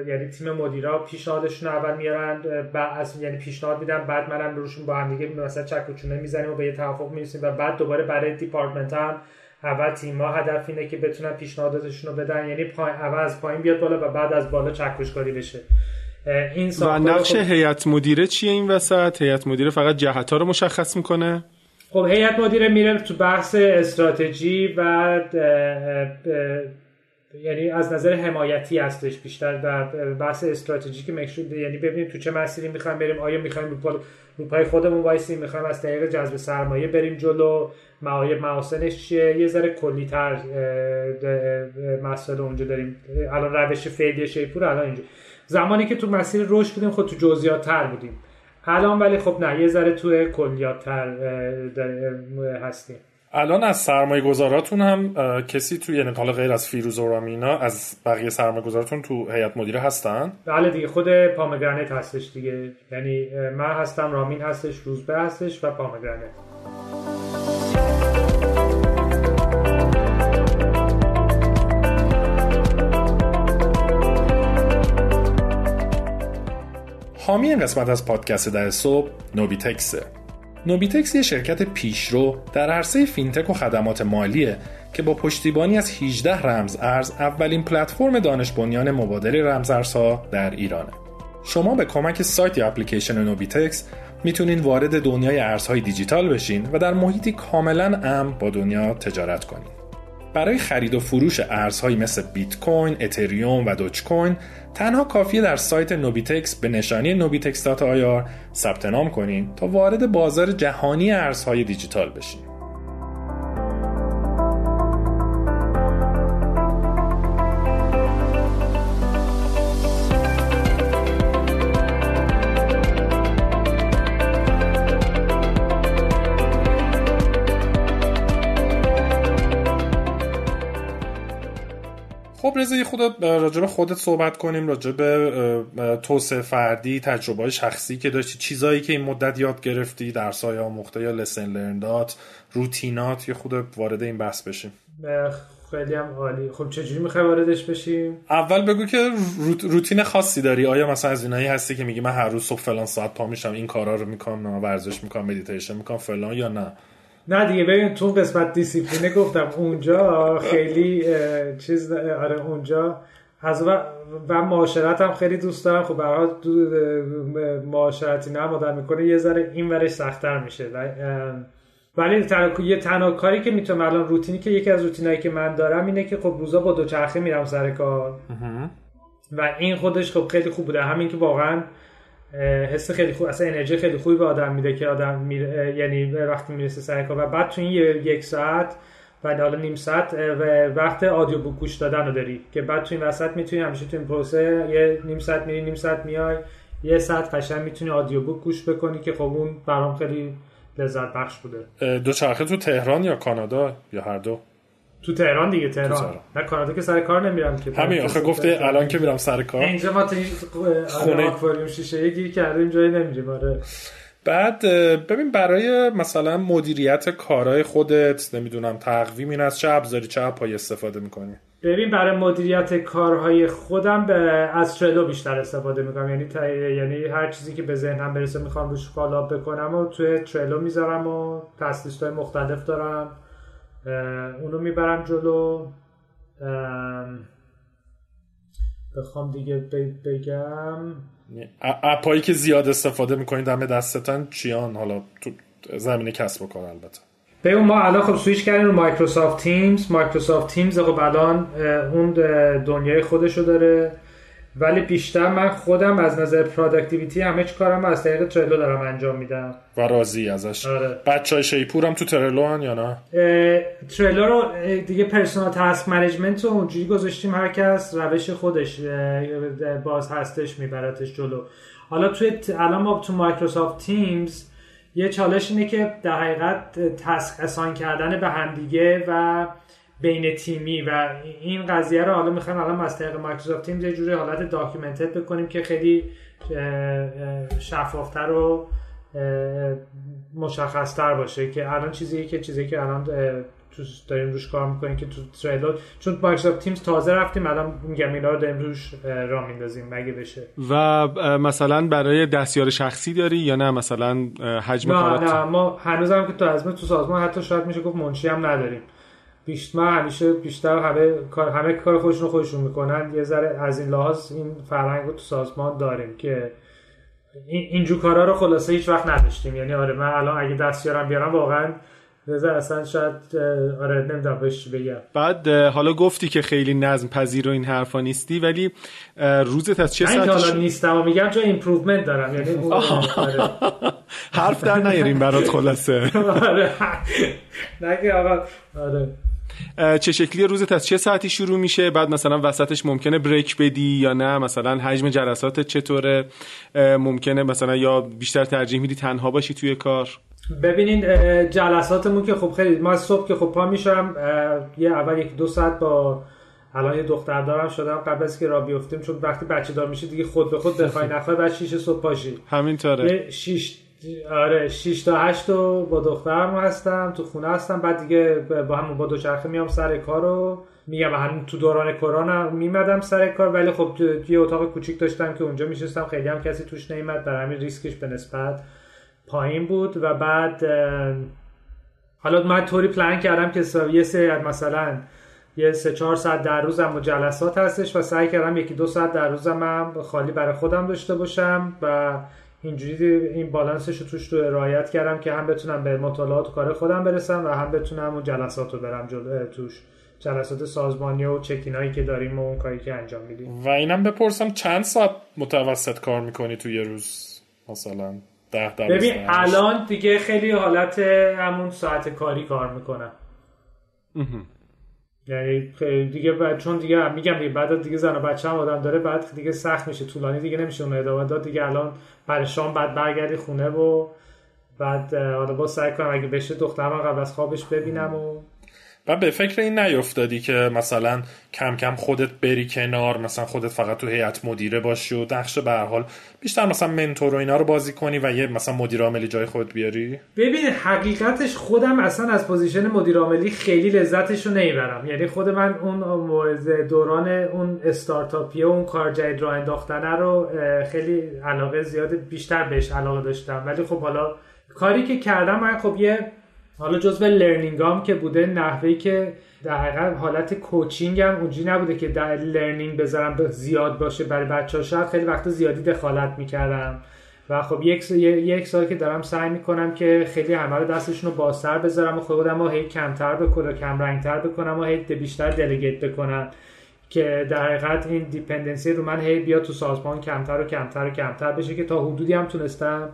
یعنی تیم مدیرا پیشنهادشون اول میارن از یعنی پیشنهاد میدن بعد منم روشون با هم دیگه مثلا چک و چونه می‌زنیم و به یه توافق می‌رسیم و بعد دوباره برای دیپارتمنت هم اول تیم ها هدف اینه که بتونن پیشنهاداتشون رو بدن. یعنی پای اول از پایین بیاد بالا و بعد از بالا چکشکاری بشه. این و نقش خب... هیئت مدیره چیه این وسط؟ هیئت مدیره فقط جهت ها رو مشخص می‌کنه؟ خب هیئت مدیره میره تو بحث استراتژی و یعنی از نظر حمایتی هستش بیشتر و بحث استراتژیک مکشود یعنی ببینیم تو چه مسیری می‌خوایم بریم آیا می‌خوایم رو, رو پای خودمون وایسیم می‌خوایم از طریق جذب سرمایه بریم جلو معایب محاسنش چیه؟ یه ذره کلی تر مسئله اونجا داریم. الان روش فعلی شیپور الان اینجا. زمانی که تو مسیر رشد بودیم خود تو جزئیات تر بودیم. الان ولی خب نه یه ذره تو کلیات تر هستیم. الان از سرمایه گذاراتون هم کسی توی یعنی حالا غیر از فیروز و رامینا از بقیه سرمایه گذاراتون تو هیئت مدیره هستن؟ بله دیگه خود پامگرنت هستش دیگه. یعنی من هستم رامین هستش روزبه هستش و پامگرنت. حامی این قسمت از پادکست در صبح نوبی تکسه. نوبیتکس یه شرکت پیشرو در عرصه فینتک و خدمات مالیه که با پشتیبانی از 18 رمز ارز اولین پلتفرم دانش بنیان مبادله رمزارزها در ایرانه. شما به کمک سایت یا اپلیکیشن نوبیتکس می‌تونین وارد دنیای ارزهای دیجیتال بشین و در محیطی کاملا امن با دنیا تجارت کنین. برای خرید و فروش ارزهایی مثل بیت کوین، اتریوم و دوج کوین تنها کافیه در سایت نوبیتکس به نشانی نوبیتکس dot ir ثبت نام کنین تا وارد بازار جهانی ارزهای دیجیتال بشین. رضا یه خود راجع به خودت صحبت کنیم راجع به توسعه فردی تجربه شخصی که داشتی چیزایی که این مدت یاد گرفتی درسای آموخته یا لسن لرندات روتینات یه خورده وارد این بحث بشیم. خیلی هم عالی. خب چجوری می‌خوای واردش بشیم؟ اول بگو که روتین خاصی داری. آیا مثلا از اینایی هستی که میگی من هر روز صبح فلان ساعت پا میشم این کارا رو می‌کنم ورزش می‌کنم مدیتیشن می‌کنم فلان یا نه؟ نه دیگه ببین تو قسمت دیسیپلینه گفتم اونجا خیلی چیز آره اونجا از و, و معاشرت هم خیلی دوست دارم. خب برای معاشرتی نه مادر می‌کنه یه ذره این ورش سختتر میشه. ولی یه تنها کاری که می‌تونم الان روتینی که یکی از روتینایی که من دارم اینه که خب روزا با دوچرخه میرم سر کار. و این خودش خب خیلی خوب بوده. همین که واقعا حس خیلی خوب اصلا انرژی خیلی خوبی به آدم میده که آدم میره یعنی وقتی می‌رسه سر کار. و بعد تو این یک ساعت و حالا نیم ساعت و وقت آدیو بوک گوش دادن رو داری. که بعد تو این وسط می‌تونی همیشه تو این پروسه یه نیم ساعت میری نیم ساعت میای یه ساعت قشنگ می‌تونی آدیو بوک گوش بکنی که خب اون برام خیلی لذت بخش بوده. دو چرخه تو تهران یا کانادا یا هر دو؟ تو تهران دیگه تهران. نه کانادا که سر کار نمیرم که. همین آخه گفته الان که میرم سر کار. اینجا ما تو خونه آکواریوم شیشه گیر کردیم جایی نمیریم آره. بعد ببین برای مثلا مدیریت کارهای خودت نمی‌دونم تقویم این از چه ابزاری چه اپای استفاده می‌کنی؟ ببین برای مدیریت کارهای خودم به از Trello بیشتر استفاده می‌کنم. یعنی یعنی هر چیزی که به ذهنم برسه می‌خوام روش follow up بکنم و توی Trello می‌ذارم و task list های مختلف دارم. اونو می‌برم جلو. بخوام دیگه بگم. اپایی که زیاد استفاده می‌کنید دم دستتن چیان؟ حالا تو زمینه کسب و کار البته. بگو ما الان خب سویچ کردیم رو Microsoft Teams. Microsoft Teams خب الان اون دنیای خودشو داره. ولی بیشتر من خودم از نظر productivity همه چی کارم از طریق Trello دارم انجام میدم. و راضی ازش. آره. بچه های شیپور هم تو Trello هن یا نه؟ Trello رو دیگه personal task management رو اونجوری گذاشتیم هر کس روش خودش باز هستش میبرتش جلو. حالا توی الان ما تو Microsoft Teams یه چالش اینه که در حقیقت task assign کردن به همدیگه و بین تیمی و این قضیه رو حالا می‌خوایم الان از طریق Microsoft Team یه جوری حالت documented بکنیم که خیلی شفافتر و مشخصتر باشه که الان چیزی که چیزی که الان تو داریم روش کار می‌کنیم که تو Trello چون Microsoft Teams تازه رفتیم الان میگم اینا رو داریم روش راه میندازیم مگه بشه. و مثلا برای دستیار شخصی داری یا نه؟ مثلا حجم نه نه ما هنوزم که تو از تو سازمان حتی شاید میشه گفت منشی هم نداریم. بیشتر همیشه بیشتر همه کار همه کار خودشون خودشون می‌کنن. یه ذره از این لحاظ این فرهنگ رو تو سازمان داریم که اینجور کارا رو خلاصه هیچ وقت نداشتیم. یعنی آره من الان اگه دستیارم بیارم واقعا رضا اصلا شاید آره نمی‌دونم بهش بگم. بعد حالا گفتی که خیلی نظم پذیر و این حرفا نیستی ولی روزت از چه ساعتی حالا نیستم و میگم چون improvement دارم. یعنی آره. حرف در نیاریم برات خلاصه. (laughs) آره. نگه آقا آره. چه شکلی روزت از چه ساعتی شروع میشه؟ بعد مثلا وسطش ممکنه break بدی یا نه؟ مثلا حجم جلسات چطوره؟ ممکنه مثلا یا بیشتر ترجیح میدی تنها باشی توی کار؟ ببینین جلساتمون که خب خیلی ما صبح که خب پا میشم یه اول یک دو ساعت با الان یه دختر دارم شدم قبل از که را بیفتیم چون وقتی بچه دار میشه دیگه خود به خود (laughs) بخوای نخوای بعد 6 صبح پاشی. همینطوره. 6 آره 6 تا 8 رو با دخترم هستم تو خونه هستم. بعد دیگه با هم با دوچرخه میام سر کار رو میگم هم تو دوران کرونا میمدم سر کار ولی خب یه اتاق کوچیک داشتم که اونجا میشستم. خیلی هم کسی توش نیومد. در همین ریسکش به نسبت پایین بود. و بعد حالا من طوری پلان کردم که یه سری مثلا یه سه چهار ساعت در روزم و جلسات هستش و سعی کردم یکی دو ساعت در روزم خالی برای خودم داشته باشم و اینجوری این بالانسش رو توش رو رعایت کردم که هم بتونم به مطالعات و کار خودم برسم و هم بتونم اون جلسات رو برم جلو توش. جلسات سازمانی و چکینایی که داریم و اون کاری که انجام میدیم. و اینم بپرسم چند ساعت متوسط کار می‌کنی تو یه روز؟ مثلا ده ده ببین الان دیگه خیلی حالت همون ساعت کاری کار می‌کنم. یعنی دیگه بعد چون دیگه میگم دیگه بعد دیگه زن و بچه هم آدم داره بعد دیگه سخت میشه طولانی دیگه نمیشه اون ادامه داد. دیگه الان برای شام بعد برگردی خونه و بعد حالا با سعی کنم اگه بشه دخترم قبل از خوابش ببینم و و به فکر این نیفتادی که مثلا کم کم خودت بری کنار مثلا خودت فقط تو هیئت مدیره باشی و نقش به حال بیشتر مثلا mentor و اینا رو بازی کنی و یه مثلا مدیر عاملی جای خود بیاری؟ ببین حقیقتش خودم اصلا از position مدیر عاملی خیلی لذتش رو نمی‌برم. یعنی خود من اون دوران اون استارتاپیه اون کار جدید راه انداختنه رو خیلی علاقه زیاد بیشتر بهش علاقه داشتم. ولی خب حالا کاری که کردم من خب یه حالا جزو learning که بوده نحوهی که در حقیقت حالت coaching هم اونجوری نبوده که در learning بذارم زیاد باشه برای بچه ها شاید خیلی وقت زیادی دخالت می‌کردم. و خب یک یک سال که دارم سعی می‌کنم که خیلی همه رو دستشون رو بازتر بذارم و خودم رو هی کمتر بکنم کم رنگتر بکنم و هی بیشتر دلیگیت بکنم. که در حقیقت این دیپندنسی رو من هی بیاد تو سازمان کمتر و کمتر و کمتر بشه که تا حدودی هم تونستم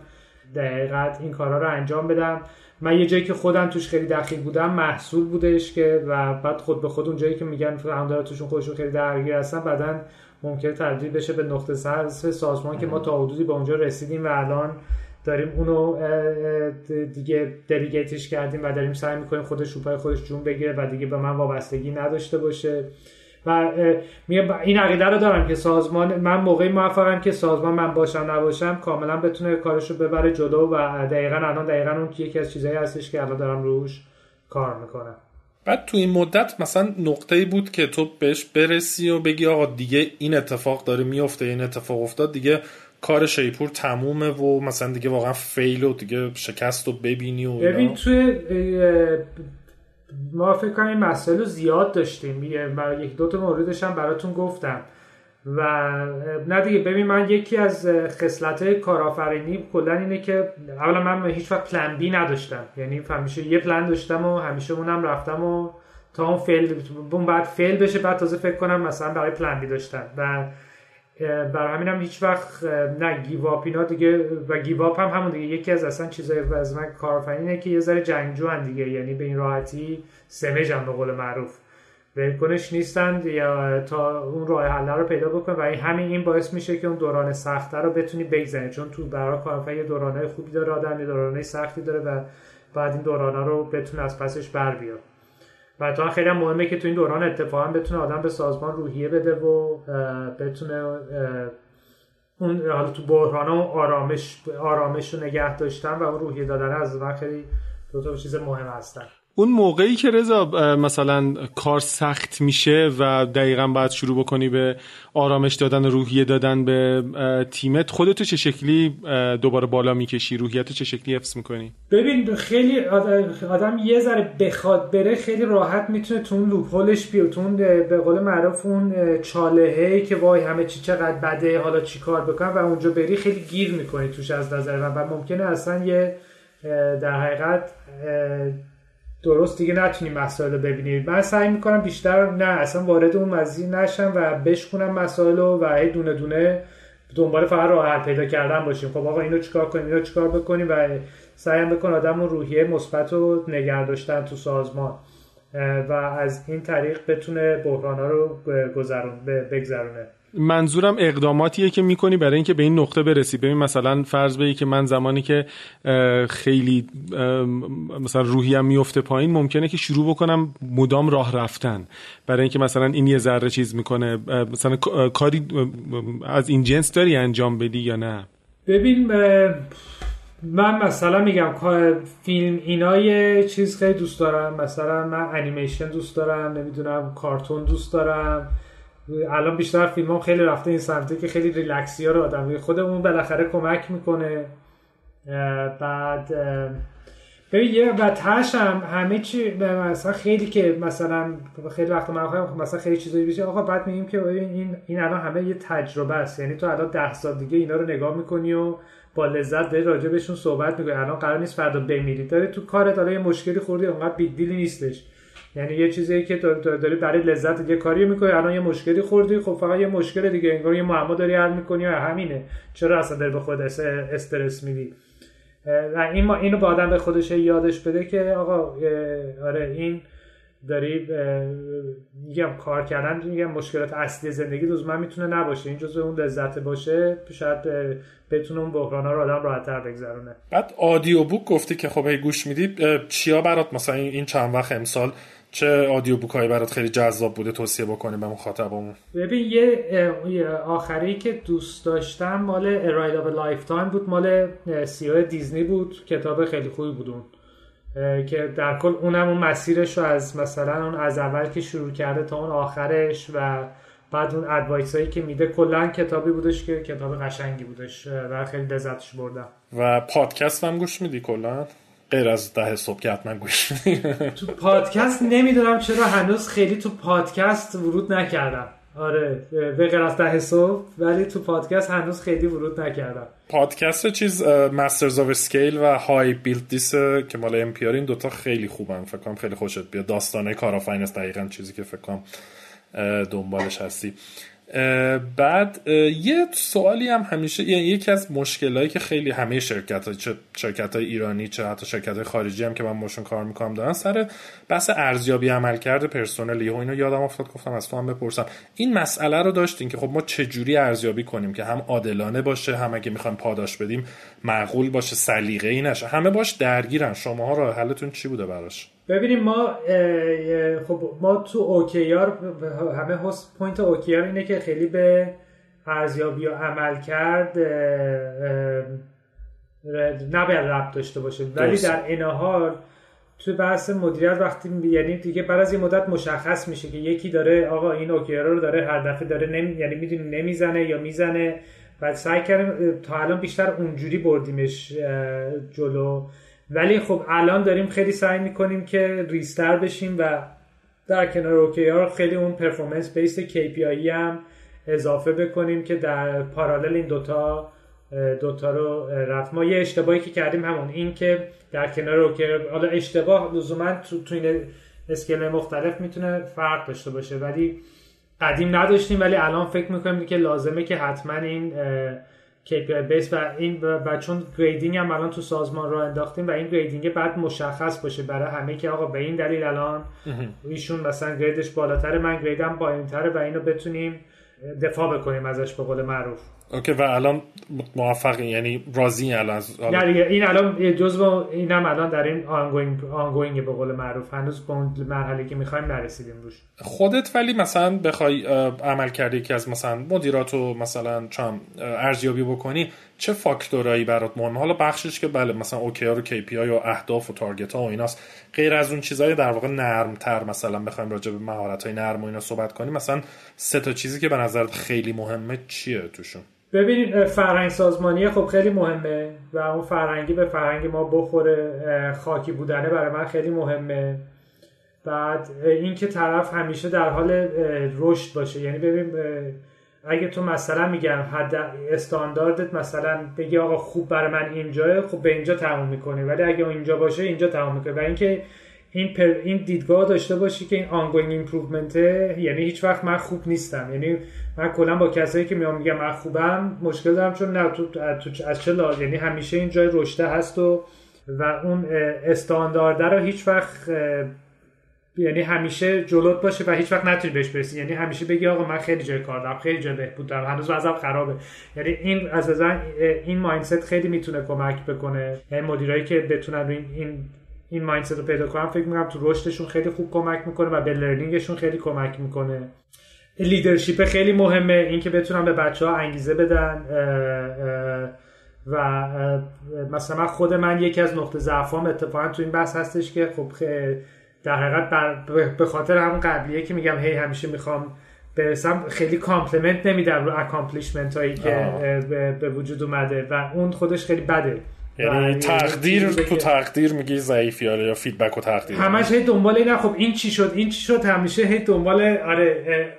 دقیقت این کارا رو انجام بدم. من یه جایی که خودم توش خیلی دخیل بودم محصول بودش که و بعد خود به خود اون جایی که میگن فاوندرها توشون خودشون خیلی درگیر هستن بعدا ممکن تبدیل بشه به نقطه سرس سازمان که ما تا حدودی به اونجا رسیدیم و الان داریم اونو دیگه دلیگیتش کردیم و داریم سعی می‌کنیم خودش روپای خودش جون بگیره و دیگه به من وابستگی نداشته باشه. و این عقیده رو دارم که سازمان من موقعی موفقم که سازمان من باشم نباشم کاملا بتونه کارش رو ببره جلو و دقیقا الان دقیقا اون یکی از چیزهایی هستش که الان دارم روش کار می‌کنم. بعد تو این مدت مثلا نقطه ای بود که تو بهش برسی و بگی آقا دیگه این اتفاق داره میفته این اتفاق افتاد دیگه کار شیپور تمومه و مثلا دیگه واقعا فیل و دیگه شکست رو ببینی و ببین توی ما فکر کنم این مسائل رو زیاد داشتیم. یک دو تا موردش هم براتون گفتم. و نه دیگه ببین من یکی از خصلت کارآفرینی کلا اینه که اولا من هیچ وقت plan B نداشتم. یعنی همیشه یه پلن داشتم و همیشه اونم رفتم و تا اون fail اون بعد fail بشه بعد تازه فکر کنم مثلا برای plan B داشتم. و برای همینم هیچ وقت نه give up اینا دیگه و give up هم همون دیگه. یکی از اصلا چیزای از من کارآفرینه که یه ذره جنگجو دیگه یعنی به این راحتی سمجم به قول معروف. ولکنش نیستند یا تا اون راه حل رو پیدا بکن و همین این باعث میشه که اون دوران سخته رو بتونی بگذرونی چون تو برای کارفای یه دورانهای خوبی داره آدم یه دورانهای سختی داره و بعد این دوران رو بتونه از پسش بر بیاد و تا خیلی مهمه که تو این دوران اتفاقا بتونه آدم به سازمان روحیه بده و بتونه اون حالا تو بحران و آرامش آرامش رو نگه داشتن و اون روحیه دادن از من خیلی دو تا چیز مهم هستن. اون موقعی که رضا مثلا کار سخت میشه و دقیقا باید شروع بکنی به آرامش دادن روحیه دادن به تیمت خودتو چه شکلی دوباره بالا می‌کشی؟ روحیت چه شکلی حفظ می‌کنی؟ ببین خیلی آدم یه ذره بخواد بره خیلی راحت می‌تونه تو اون لوپ هولش بیاد. تو اون به قول معروف اون چالهه که وای همه چی چقدر بده حالا چی کار بکنم و اونجا بری خیلی گیر می‌کنی توش از نظر من. و ممکنه اصلا یه در حقیقت درست دیگه نتونیم مسائل رو ببینیم. من سعی می‌کنم بیشتر نه اصلا وارد اون مزی نشم و بشکنم مسائل رو و هی دونه دونه دنبال فقط راه حل پیدا کردن باشیم. خب آقا اینو چیکار کنیم؟ اینو چیکار بکنیم؟ و سعی بکن آدم روحیه مثبت رو نگه داشتن تو سازمان. و از این طریق بتونه بحران ها رو گذرون بگذرونه. منظورم اقداماتیه که می‌کنی برای اینکه به این نقطه برسی. ببین مثلا فرض بگی که من زمانی که خیلی مثلا روحیم میفته پایین ممکنه که شروع بکنم مدام راه رفتن. برای اینکه مثلا این یه ذره چیز می‌کنه. مثلا کاری از این جنس داری انجام بدی یا نه؟ ببین من مثلا میگم فیلم اینا یه چیز خیلی دوست دارم. مثلا من انیمیشن دوست دارم نمی‌دونم کارتون دوست دارم. الان بیشتر فیلم هم خیلی رفته این سمته که خیلی ریلکسی ها رو آدم خودمون بالاخره کمک می‌کنه. بعد ببین یه و تاش هم همه چی مثلا خیلی که مثلا خیلی وقت من مثلا خیلی چیزایی میشه آقا بعد میگیم که این این الان همه یه تجربه است. یعنی تو الان ده سال دیگه اینا رو نگاه می‌کنی و با لذت داری راجع بهشون صحبت می‌کنی. الان قرار نیست فردا بمیری. داری تو کارت حالا یه مشکلی خوردی اونقدر big deal ی نیستش. یعنی یه چیزی که داری برای لذت یه کاری می‌کنی. الان یه مشکلی خوردی خب فقط یه مشکل دیگه انگار یه معما داری حل می‌کنی و همینه. چرا اصلا داری به خود استرس میدی؟ این ما اینو با آدم به خودش یادش بده که آقا آره این داری میگم کار کردن میگم مشکلات اصلی زندگی دوز من می‌تونه نباشه. این جزء اون لذت باشه شاید بتونه اون بحران رو آدم راحتتر بگذرونه. بعد آدیو بوک گفتی که خب گوش میدی. چیا برات مثلا این چند وقت امسال چه آدیو بوک هایی برات خیلی جذاب بوده توصیه بکنی به مخاطبمون؟ ببین یه آخری که دوست داشتم مال The Ride of a Lifetime بود مال CEO دیزنی بود کتاب خیلی خوبی بود اون. که در کل اونم اون مسیرش رو از مثلا اون از اول که شروع کرده تا اون آخرش و بعد اون advice هایی که میده کلا کتابی بودش که کتاب قشنگی بودش. و خیلی لذتش بردم. و پادکست هم گوش میدی کلا؟ غیر از ده صبح که حتما گوش (laughs) تو پادکست نمی‌دونم چرا هنوز خیلی تو پادکست ورود نکردم. آره به غیر از ده صبح ولی تو پادکست هنوز خیلی ورود نکردم. پادکست چیز Masters of Scale و How I Built This که مال NPR این دوتا خیلی خوبن. فکر کنم خیلی خوشت بیاد. داستان کارآفرین است دقیقا چیزی که فکر کنم دنبالش هستی. بعد یه سوالی هم همیشه یعنی یکی از مشکلهایی که خیلی همه شرکت های چه شرکت های ایرانی چه حتی شرکت های خارجی هم که من باشون کار می‌کنم دارن سر بحث ارزیابی عملکرد پرسنل یهو اینو یادم افتاد گفتم از تو هم بپرسم. این مسئله رو داشتین که خب ما چه جوری ارزیابی کنیم که هم عادلانه باشه هم اگه می‌خوایم پاداش بدیم معقول باشه سلیقه ای نشه همه باش درگیرن. شماها راه حلتون چی بوده براش؟ ببینیم ما خب ما تو OKR همه هست point OKR اینه که خیلی به ارزیابی و عملکرد نباید ربط داشته باشه. ولی در این حال تو بحث مدیریت وقتی یعنی دیگه بعد از این مدت مشخص میشه که یکی داره آقا این اوکیار رو داره هر دفعه داره نمی... یعنی می‌دونی نمی‌زنه یا می‌زنه. و سعی کردیم تا الان بیشتر اونجوری بردیمش جلو. ولی خب الان داریم خیلی سعی می‌کنیم که ریستر بشیم و در کنار اوکیار خیلی اون پرفورمنس بیس KPI هم اضافه بکنیم که در پارالل این دوتا دوتا رو رفت. ما یه اشتباهی که کردیم همون این که در کنار OKR حالا اشتباه لزوما تو, تو این scale مختلف می‌تونه فرق داشته باشه ولی قدیم نداشتیم ولی الان فکر می‌کنیم که لازمه که حتما این KPI base و این و چون grading هم الان تو سازمان راه انداختیم و این grading باید مشخص باشه برای همه که آقا به این دلیل الان ایشون مثلا grade ش بالاتره من grade م تره و اینو بتونیم دفاع بکنیم ازش به قول معروف. OK و الان موفقی یعنی راضی الان از یعنی این الان جزء اینم الان در این ongoing ongoing به قول معروف. هنوز به اون مرحله که می‌خوایم نرسیدیم روش. خودت ولی مثلا بخوای عملکردی که از مثلا مدیراتو مثلا چم ارزیابی بکنی چه فاکتورایی برات مهمه؟ حالا بخشش که بله مثلا OKR ها و KPI و اهداف و target ها و ایناست. غیر از اون چیزای در واقع نرم تر مثلا بخوایم راجع به مهارت های نرم و اینا صحبت کنیم مثلا سه تا چیزی که به نظرت خیلی مهمه چیه توشون؟ ببینید فرهنگ سازمانی خب خیلی مهمه و اون فرهنگی به فرهنگ ما بخوره خاکی بودنه برای من خیلی مهمه. بعد اینکه طرف همیشه در حال رشد باشه. یعنی ببین اگه تو مثلا میگم حد استانداردت مثلا بگی آقا خوب برای من اینجا خب به اینجا تموم می‌کنی. ولی اگه اینجا باشه اینجا تموم می‌کنی. و اینکه این پر این دیدگاه داشته باشی که این ongoing improvement یعنی هیچ وقت من خوب نیستم. یعنی من کلا با کسایی که میام میگم من خوبم مشکل دارم چون نه تو, تو از چه یعنی همیشه این جای رشد هست و و اون استاندارده رو هیچ وقت یعنی همیشه جلوت باشه و هیچ وقت نتونی بهش برسی. یعنی همیشه بگی آقا من خیلی جای کار دارم خیلی جای بهبود دارم هنوز وضعم خرابه. یعنی این از این mindset خیلی می‌تونه کمک بکنه. یعنی مدیرایی که بتونن این این این mindset رو پیدا کنن فکر می‌کنم تو رشدشون خیلی خوب کمک می‌کنه و به learning شون خیلی کمک می‌کنه. leadership خیلی مهمه اینکه بتونن به بچه ها انگیزه بدن و مثلا خود من یکی از نقطه ضعفام اتفاقا تو این بحث هستش که خب در حقیقت به خاطر همون قبلیه که میگم هی همیشه می‌خوام برسم خیلی compliment نمیدم رو accomplishment هایی که به وجود اومده و اون خودش خیلی بده. یعنی تقدیر تو تقدیر میگی ضعیفی آره یا feedback و تقدیر همش هی دنبال اینا خب این چی شد این چی شد همیشه هی دنبال آره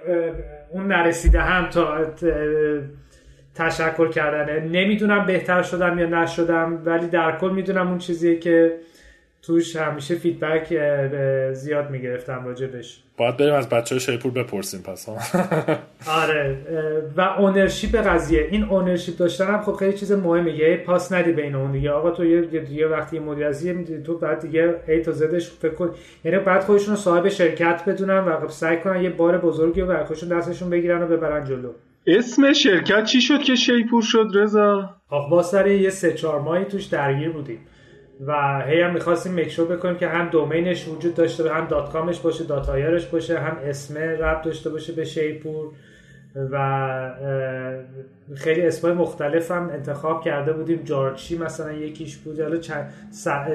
اون نرسیده هم تا تشکر کردنه. نمی‌دونم بهتر شدم یا نشدم ولی در کل می‌دونم اون چیزیه که توش همیشه feedback زیاد می‌گرفتم راجبش. باید بریم از بچه های شیپور بپرسیم پس (laughs) آره و ownership قضیه. این ownership داشتن هم خب خیلی چیز مهمه. یه پاس ندی بین اون دیگه. آقا تو یه, یه وقتی مدیر از تو بعد دیگه ای تا زدش فکر کن. یعنی باید خودشون صاحب شرکت بدونن و خب سعی کنن یه بار بزرگی رو خودشون دستشون بگیرن و ببرن جلو. اسم شرکت چی شد که شیپور شد رضا؟ خب با سر یه سه چهار ماهی توش درگیر بودیم. و هی هم می‌خواستیم make sure بکنیم که هم domain ش وجود داشته باشه هم dot com ش باشه dot ir ش باشه هم اسم ربط داشته باشه به شیپور و خیلی اسمای مختلف هم انتخاب کرده بودیم. جارچی مثلا یکیش بود حالا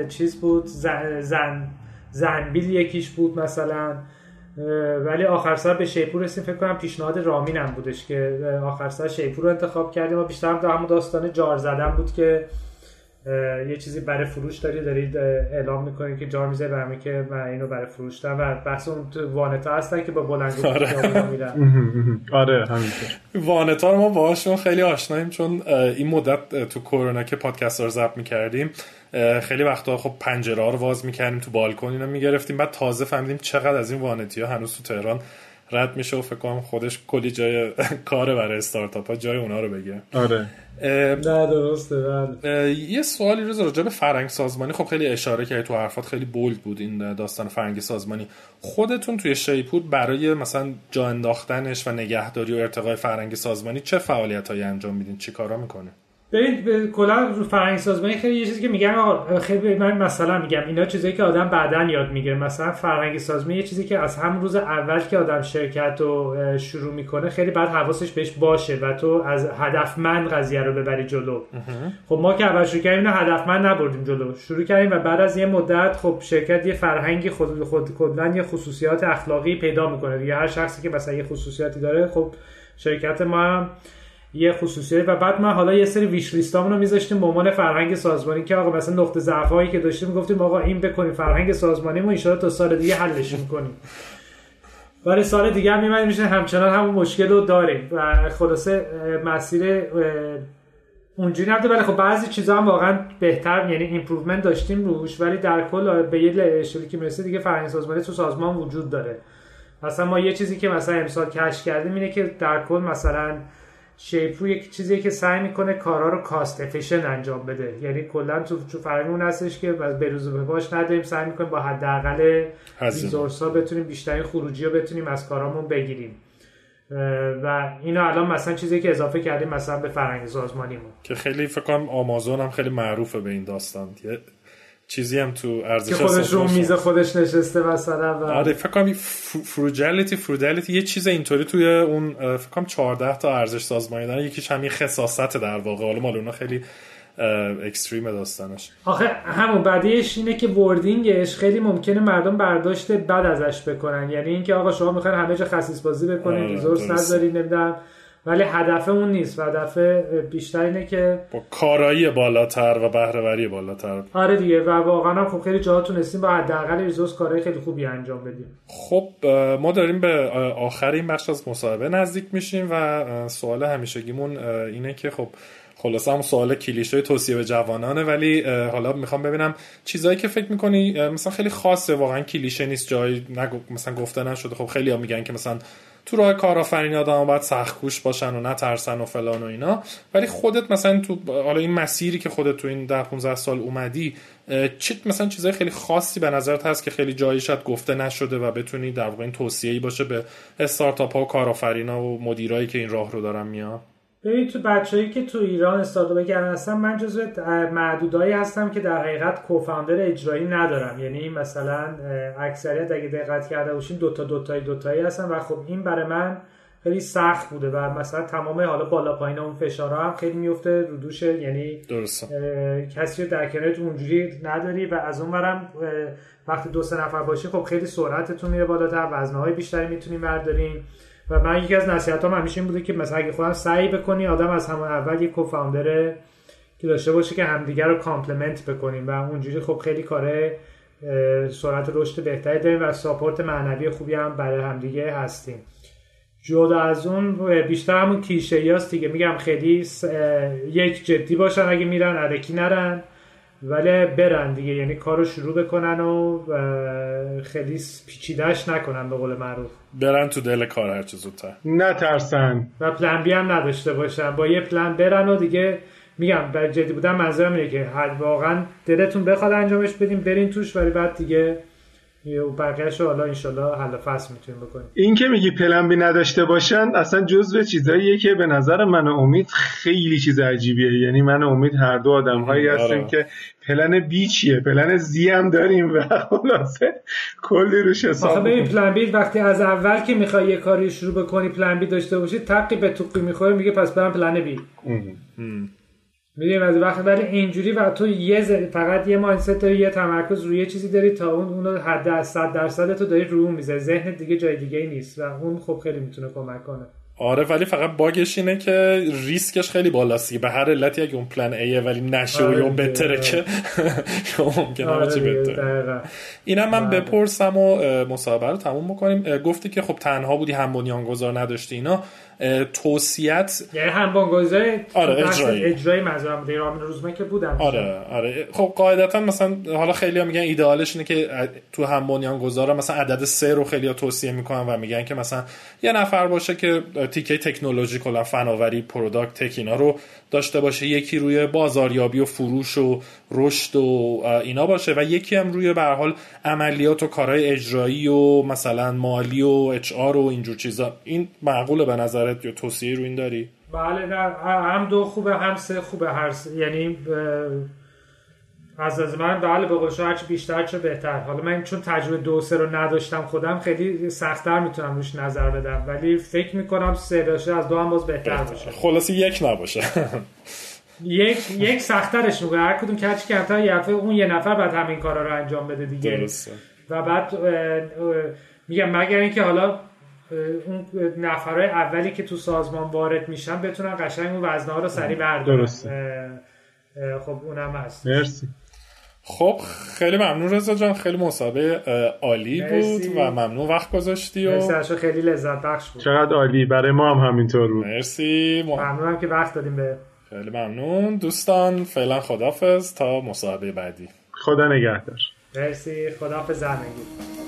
چیز بود زن زنبیل یکیش بود مثلا ولی آخر سر به شیپور رسیم فکر کنم پیشنهاد رامین هم بودش که آخر سر شیپور رو انتخاب کردیم. و بیشتر هم همون داستان جار زدن بود که یه چیزی برای فروش داری دارید اعلام می‌کنید که جار میزه برمی که من اینو برای فروش دارم و بحث اون تو وانتا هستن که با بلنگو آره. میرن (laughs) آره همینطور وانتا رو ما باهاشون خیلی آشناییم چون این مدت تو کرونا که پادکست رو ضبط می‌کردیم خیلی وقتا خب پنجره ها رو واز می‌کردیم تو بالکن اینا می‌گرفتیم بعد تازه فهمیدیم چقدر از این وانتی ها هنوز تو تهران رد میشه و فکر کنم خودش کلی جای (laughs) کار برای استارتاپ ها جای اونا رو بگه. آره. نه درسته بله. یه سوالی رو راجع به فرهنگ سازمانی. خب خیلی اشاره کردی تو حرفات خیلی بولد بود این داستان فرهنگ سازمانی. خودتون توی شیپور برای مثلا جا انداختنش و نگهداری و ارتقای فرهنگ سازمانی چه فعالیت هایی انجام میدین؟ چی کارا می‌کنه ببین کلا رو فرهنگ سازمانی خیلی یه چیزی که میگن خیلی من مثلا میگم اینا چیزایی که آدم بعدا یاد می‌گیره. مثلا فرهنگ سازمانی یه چیزی که از هم روز اول که آدم شرکت رو شروع می‌کنه خیلی بعد حواسش بهش باشه و تو از هدفمند قضیه رو ببری جلو. خب ما که اول شروع کردیم هدفمند نبردیم جلو. شروع کردیم و بعد از یه مدت خب شرکت یه فرهنگی خود خود کلا یه خصوصیات اخلاقی پیدا می‌کنه. دیگه هر شخصی که مثلا یه خصوصیاتی داره خب شرکت ما هم یه خصوصیت و بعد ما حالا یه سری wish list امون رو میذاشتیم به عنوان فرهنگ سازمانی که آقا مثلا نقطه ضعف هایی که داشتیم گفتیم آقا این بکنیم فرهنگ سازمانی ما ان تا سال دیگه حلش می‌کنیم ولی سال دیگه هم میمونیم میشه همچنان همون مشکل رو داریم و خلاصه مسیر اونجوری نبوده. ولی خب بعضی چیزا هم واقعا بهتر یعنی improvement داشتیم روش ولی در کل به یه شکلی که می‌رسه دیگه فرهنگ سازمانی تو سازمان وجود داره. مثلا ما یه چیزی که مثلا امسال کش کردیم اینه که در کل مثلا شیپو یک چیزی که سعی می‌کنه کارا رو کاست افیشن انجام بده. یعنی کلا تو تو فرمون هستش که از بروز به باش نداریم سعی می‌کنیم با حداقل ریزورس ها بتونیم بیشترین خروجی رو بتونیم از کارامون بگیریم. و اینو الان مثلا چیزی که اضافه کردیم مثلا به فرهنگ سازمانیمون. که خیلی فکر کنم آمازون هم خیلی معروفه به این داستان. چیزی هم تو ارزش که خودش رو میز خودش نشسته مثلا و آره فکر کنم فروجالیتی فرودالیتی یه چیز اینطوری توی اون فکر کنم 14 تا ارزش سازمانی دارن. یکیش همین خصاصت در واقع. حالا مال اونا خیلی اکستریم داستانش. آخه همون بعدیش اینه که وردینگش خیلی ممکنه مردم برداشت بد ازش بکنن. یعنی اینکه آقا شما می‌خواین همه جا خصیص بازی بکنید آره ریزورس نذارید نمی‌دونم. ولی هدف اون نیست. و هدف بیشتر اینه که با کارایی بالاتر و بهرهوری بالاتر. آره دیگه. و واقعا خب خیلی جاها تونستیم با حداقل ریزورس کارهای خیلی خوبی انجام بدیم. خب ما داریم به آخر این بخش از مصاحبه نزدیک میشیم و سوال همیشگیمون اینه که خب خلاصه هم سوال کلیشه توصیه به جوانانه ولی حالا می‌خوام ببینم چیزایی که فکر می‌کنی مثلا خیلی خاصه واقعا کلیشه نیست جایی نگو مثلا گفته نشده. خب خیلی ها میگن که مثلا تو راه کارآفرینی آدم باید سختکوش باشن و نترسن و فلان و اینا. ولی خودت مثلا تو حالا این مسیری که خودت تو این ده 15 سال اومدی چه مثلا چیزای خیلی خاصی به نظرت هست که خیلی جایی شاید گفته نشده و بتونی در واقع این توصیه‌ای باشه به استارتاپ ها و کارآفرینا و مدیرایی که این راه رو دارن میان؟ ببین تو بچه‌ای که تو ایران استارتاپ کردن هستن من جزو معدودایی هستم که در حقیقت کوفاندر اجرایی ندارم. یعنی مثلا اکثریت اگه دقت کرده باشین دوتا دوتایی دوتایی هستن و خب این برای من خیلی سخت بوده و مثلا تمام حالا بالا پایین اون فشارها هم خیلی میفته رو دوش یعنی کسی رو در کنارت اونجوری نداری و از اون ورم وقتی دو سه نفر باشی خب خیلی سرعتتون میره بالاتر وزنهای بیشتری می‌تونی بردارین و من یکی از نصیحت هم همیشه این بوده که مثلا اگه خودم سعی بکنی آدم از همون اول یک co-founder که داشته باشه که همدیگر رو complement بکنیم و اونجوری خب خیلی کاره سرعت رشد بهتری داریم و ساپورت معنوی خوبی هم برای همدیگه هستیم. جدا از اون بیشتر همون کیشه دیگه. میگم خیلی یک جدی باشن اگه میرن عرکی نرن. ولی برن دیگه یعنی کارو شروع بکنن و خیلی پیچیدهش نکنن به قول معروف. برن تو دل کار هر چه زودتر. نترسن. و پلن بی هم نداشته باشن. با یه پلن برن و دیگه میگم بر جدی بودن منظورم اینه که واقعا دلتون بخواد انجامش بدیم برین توش ولی بعد دیگه و بقیه‌شو حالا انشالله حل فصل می‌تونیم بکنیم. این که میگی plan B نداشته باشن اصلا جزو چیزاییه که به نظر من امید خیلی چیز عجیبیه. یعنی من امید هر دو آدم هایی آره. هستیم که plan B چیه plan Z هم داریم و خلاصه کلی روش حساب ببین پلن بی وقتی از اول که می‌خوای یه کاری شروع بکنی plan B داشته باشی تقی به توقی می‌خوره میگه پس برم plan B. می‌دونیم از وقتی ولی اینجوری و تو یه فقط یه مایندست داری یه تمرکز روی یه چیزی داری تا اون اونو حد از 100 درصد تو داری رو می‌ذاری. ذهن دیگه جای دیگه نیست و اون خب خیلی می‌تونه کمک کنه. آره ولی فقط باگش اینه که ریسکش خیلی بالاست به هر علتی اگه اون پلن ایه ولی نشه و یا بهتره که (laughs) ممکنه آره بهتره. اینم من آره. بپرسم و مصاحبه رو تموم بکنیم. گفتی که خب تنها بودی هم بنیانگذار نداشتی اینا. توصیت یعنی هم بنیانگذار آره اجرایی. اجرایی بوده رامین روزمه که بودم. آره آره. خب قاعدتا مثلا حالا خیلی ها میگن ایدئالش اینه که تو هم بنیانگذار مثلا عدد سه رو خیلی ها توصیه می‌کنن و میگن که مثلا یه نفر باشه که تیکه تکنولوژی کلا فناوری product tech اینا رو داشته باشه. یکی روی بازاریابی و فروش و رشد و اینا باشه و یکی هم روی به هرحال عملیات و کارهای اجرایی و مثلا مالی و HR و اینجور چیزا. این معقوله به نظرت یا توصیه رو این داری؟ بله نه هم دو خوبه هم سه خوبه هر یعنی از از من بله به قول هرچی بیشتر چه بهتر. حالا من چون تجربه دو سه رو نداشتم خودم خیلی سختتر می‌تونم روش نظر بدم. ولی فکر می‌کنم سه داشته از دو هم باز بهتر, باشه. خلاصی یک نباشه. یک یک سختترش می‌کنه. هر کدوم کچ کمتر یه اون یه نفر بعد همین کارا رو انجام بده دیگه. درسته. و بعد میگم مگر اینکه حالا اون نفرهای اولی که تو سازمان وارد میشن بتونن قشنگ اون وزنه ها رو سریع بردارن. خب اونم هست. مرسی. خب خیلی ممنون رضا جان. خیلی مسابقه عالی بود و ممنون وقت گذاشتی و مرسی خیلی لذت بخش بود. چقدر عالی. برای ما هم همینطور بود. مرسی. ممنونم که وقت دادیم به خیلی ممنون. دوستان فعلا خدافظ تا مصاحبه بعدی. خدا نگهدار. مرسی. خدافظ زرنگی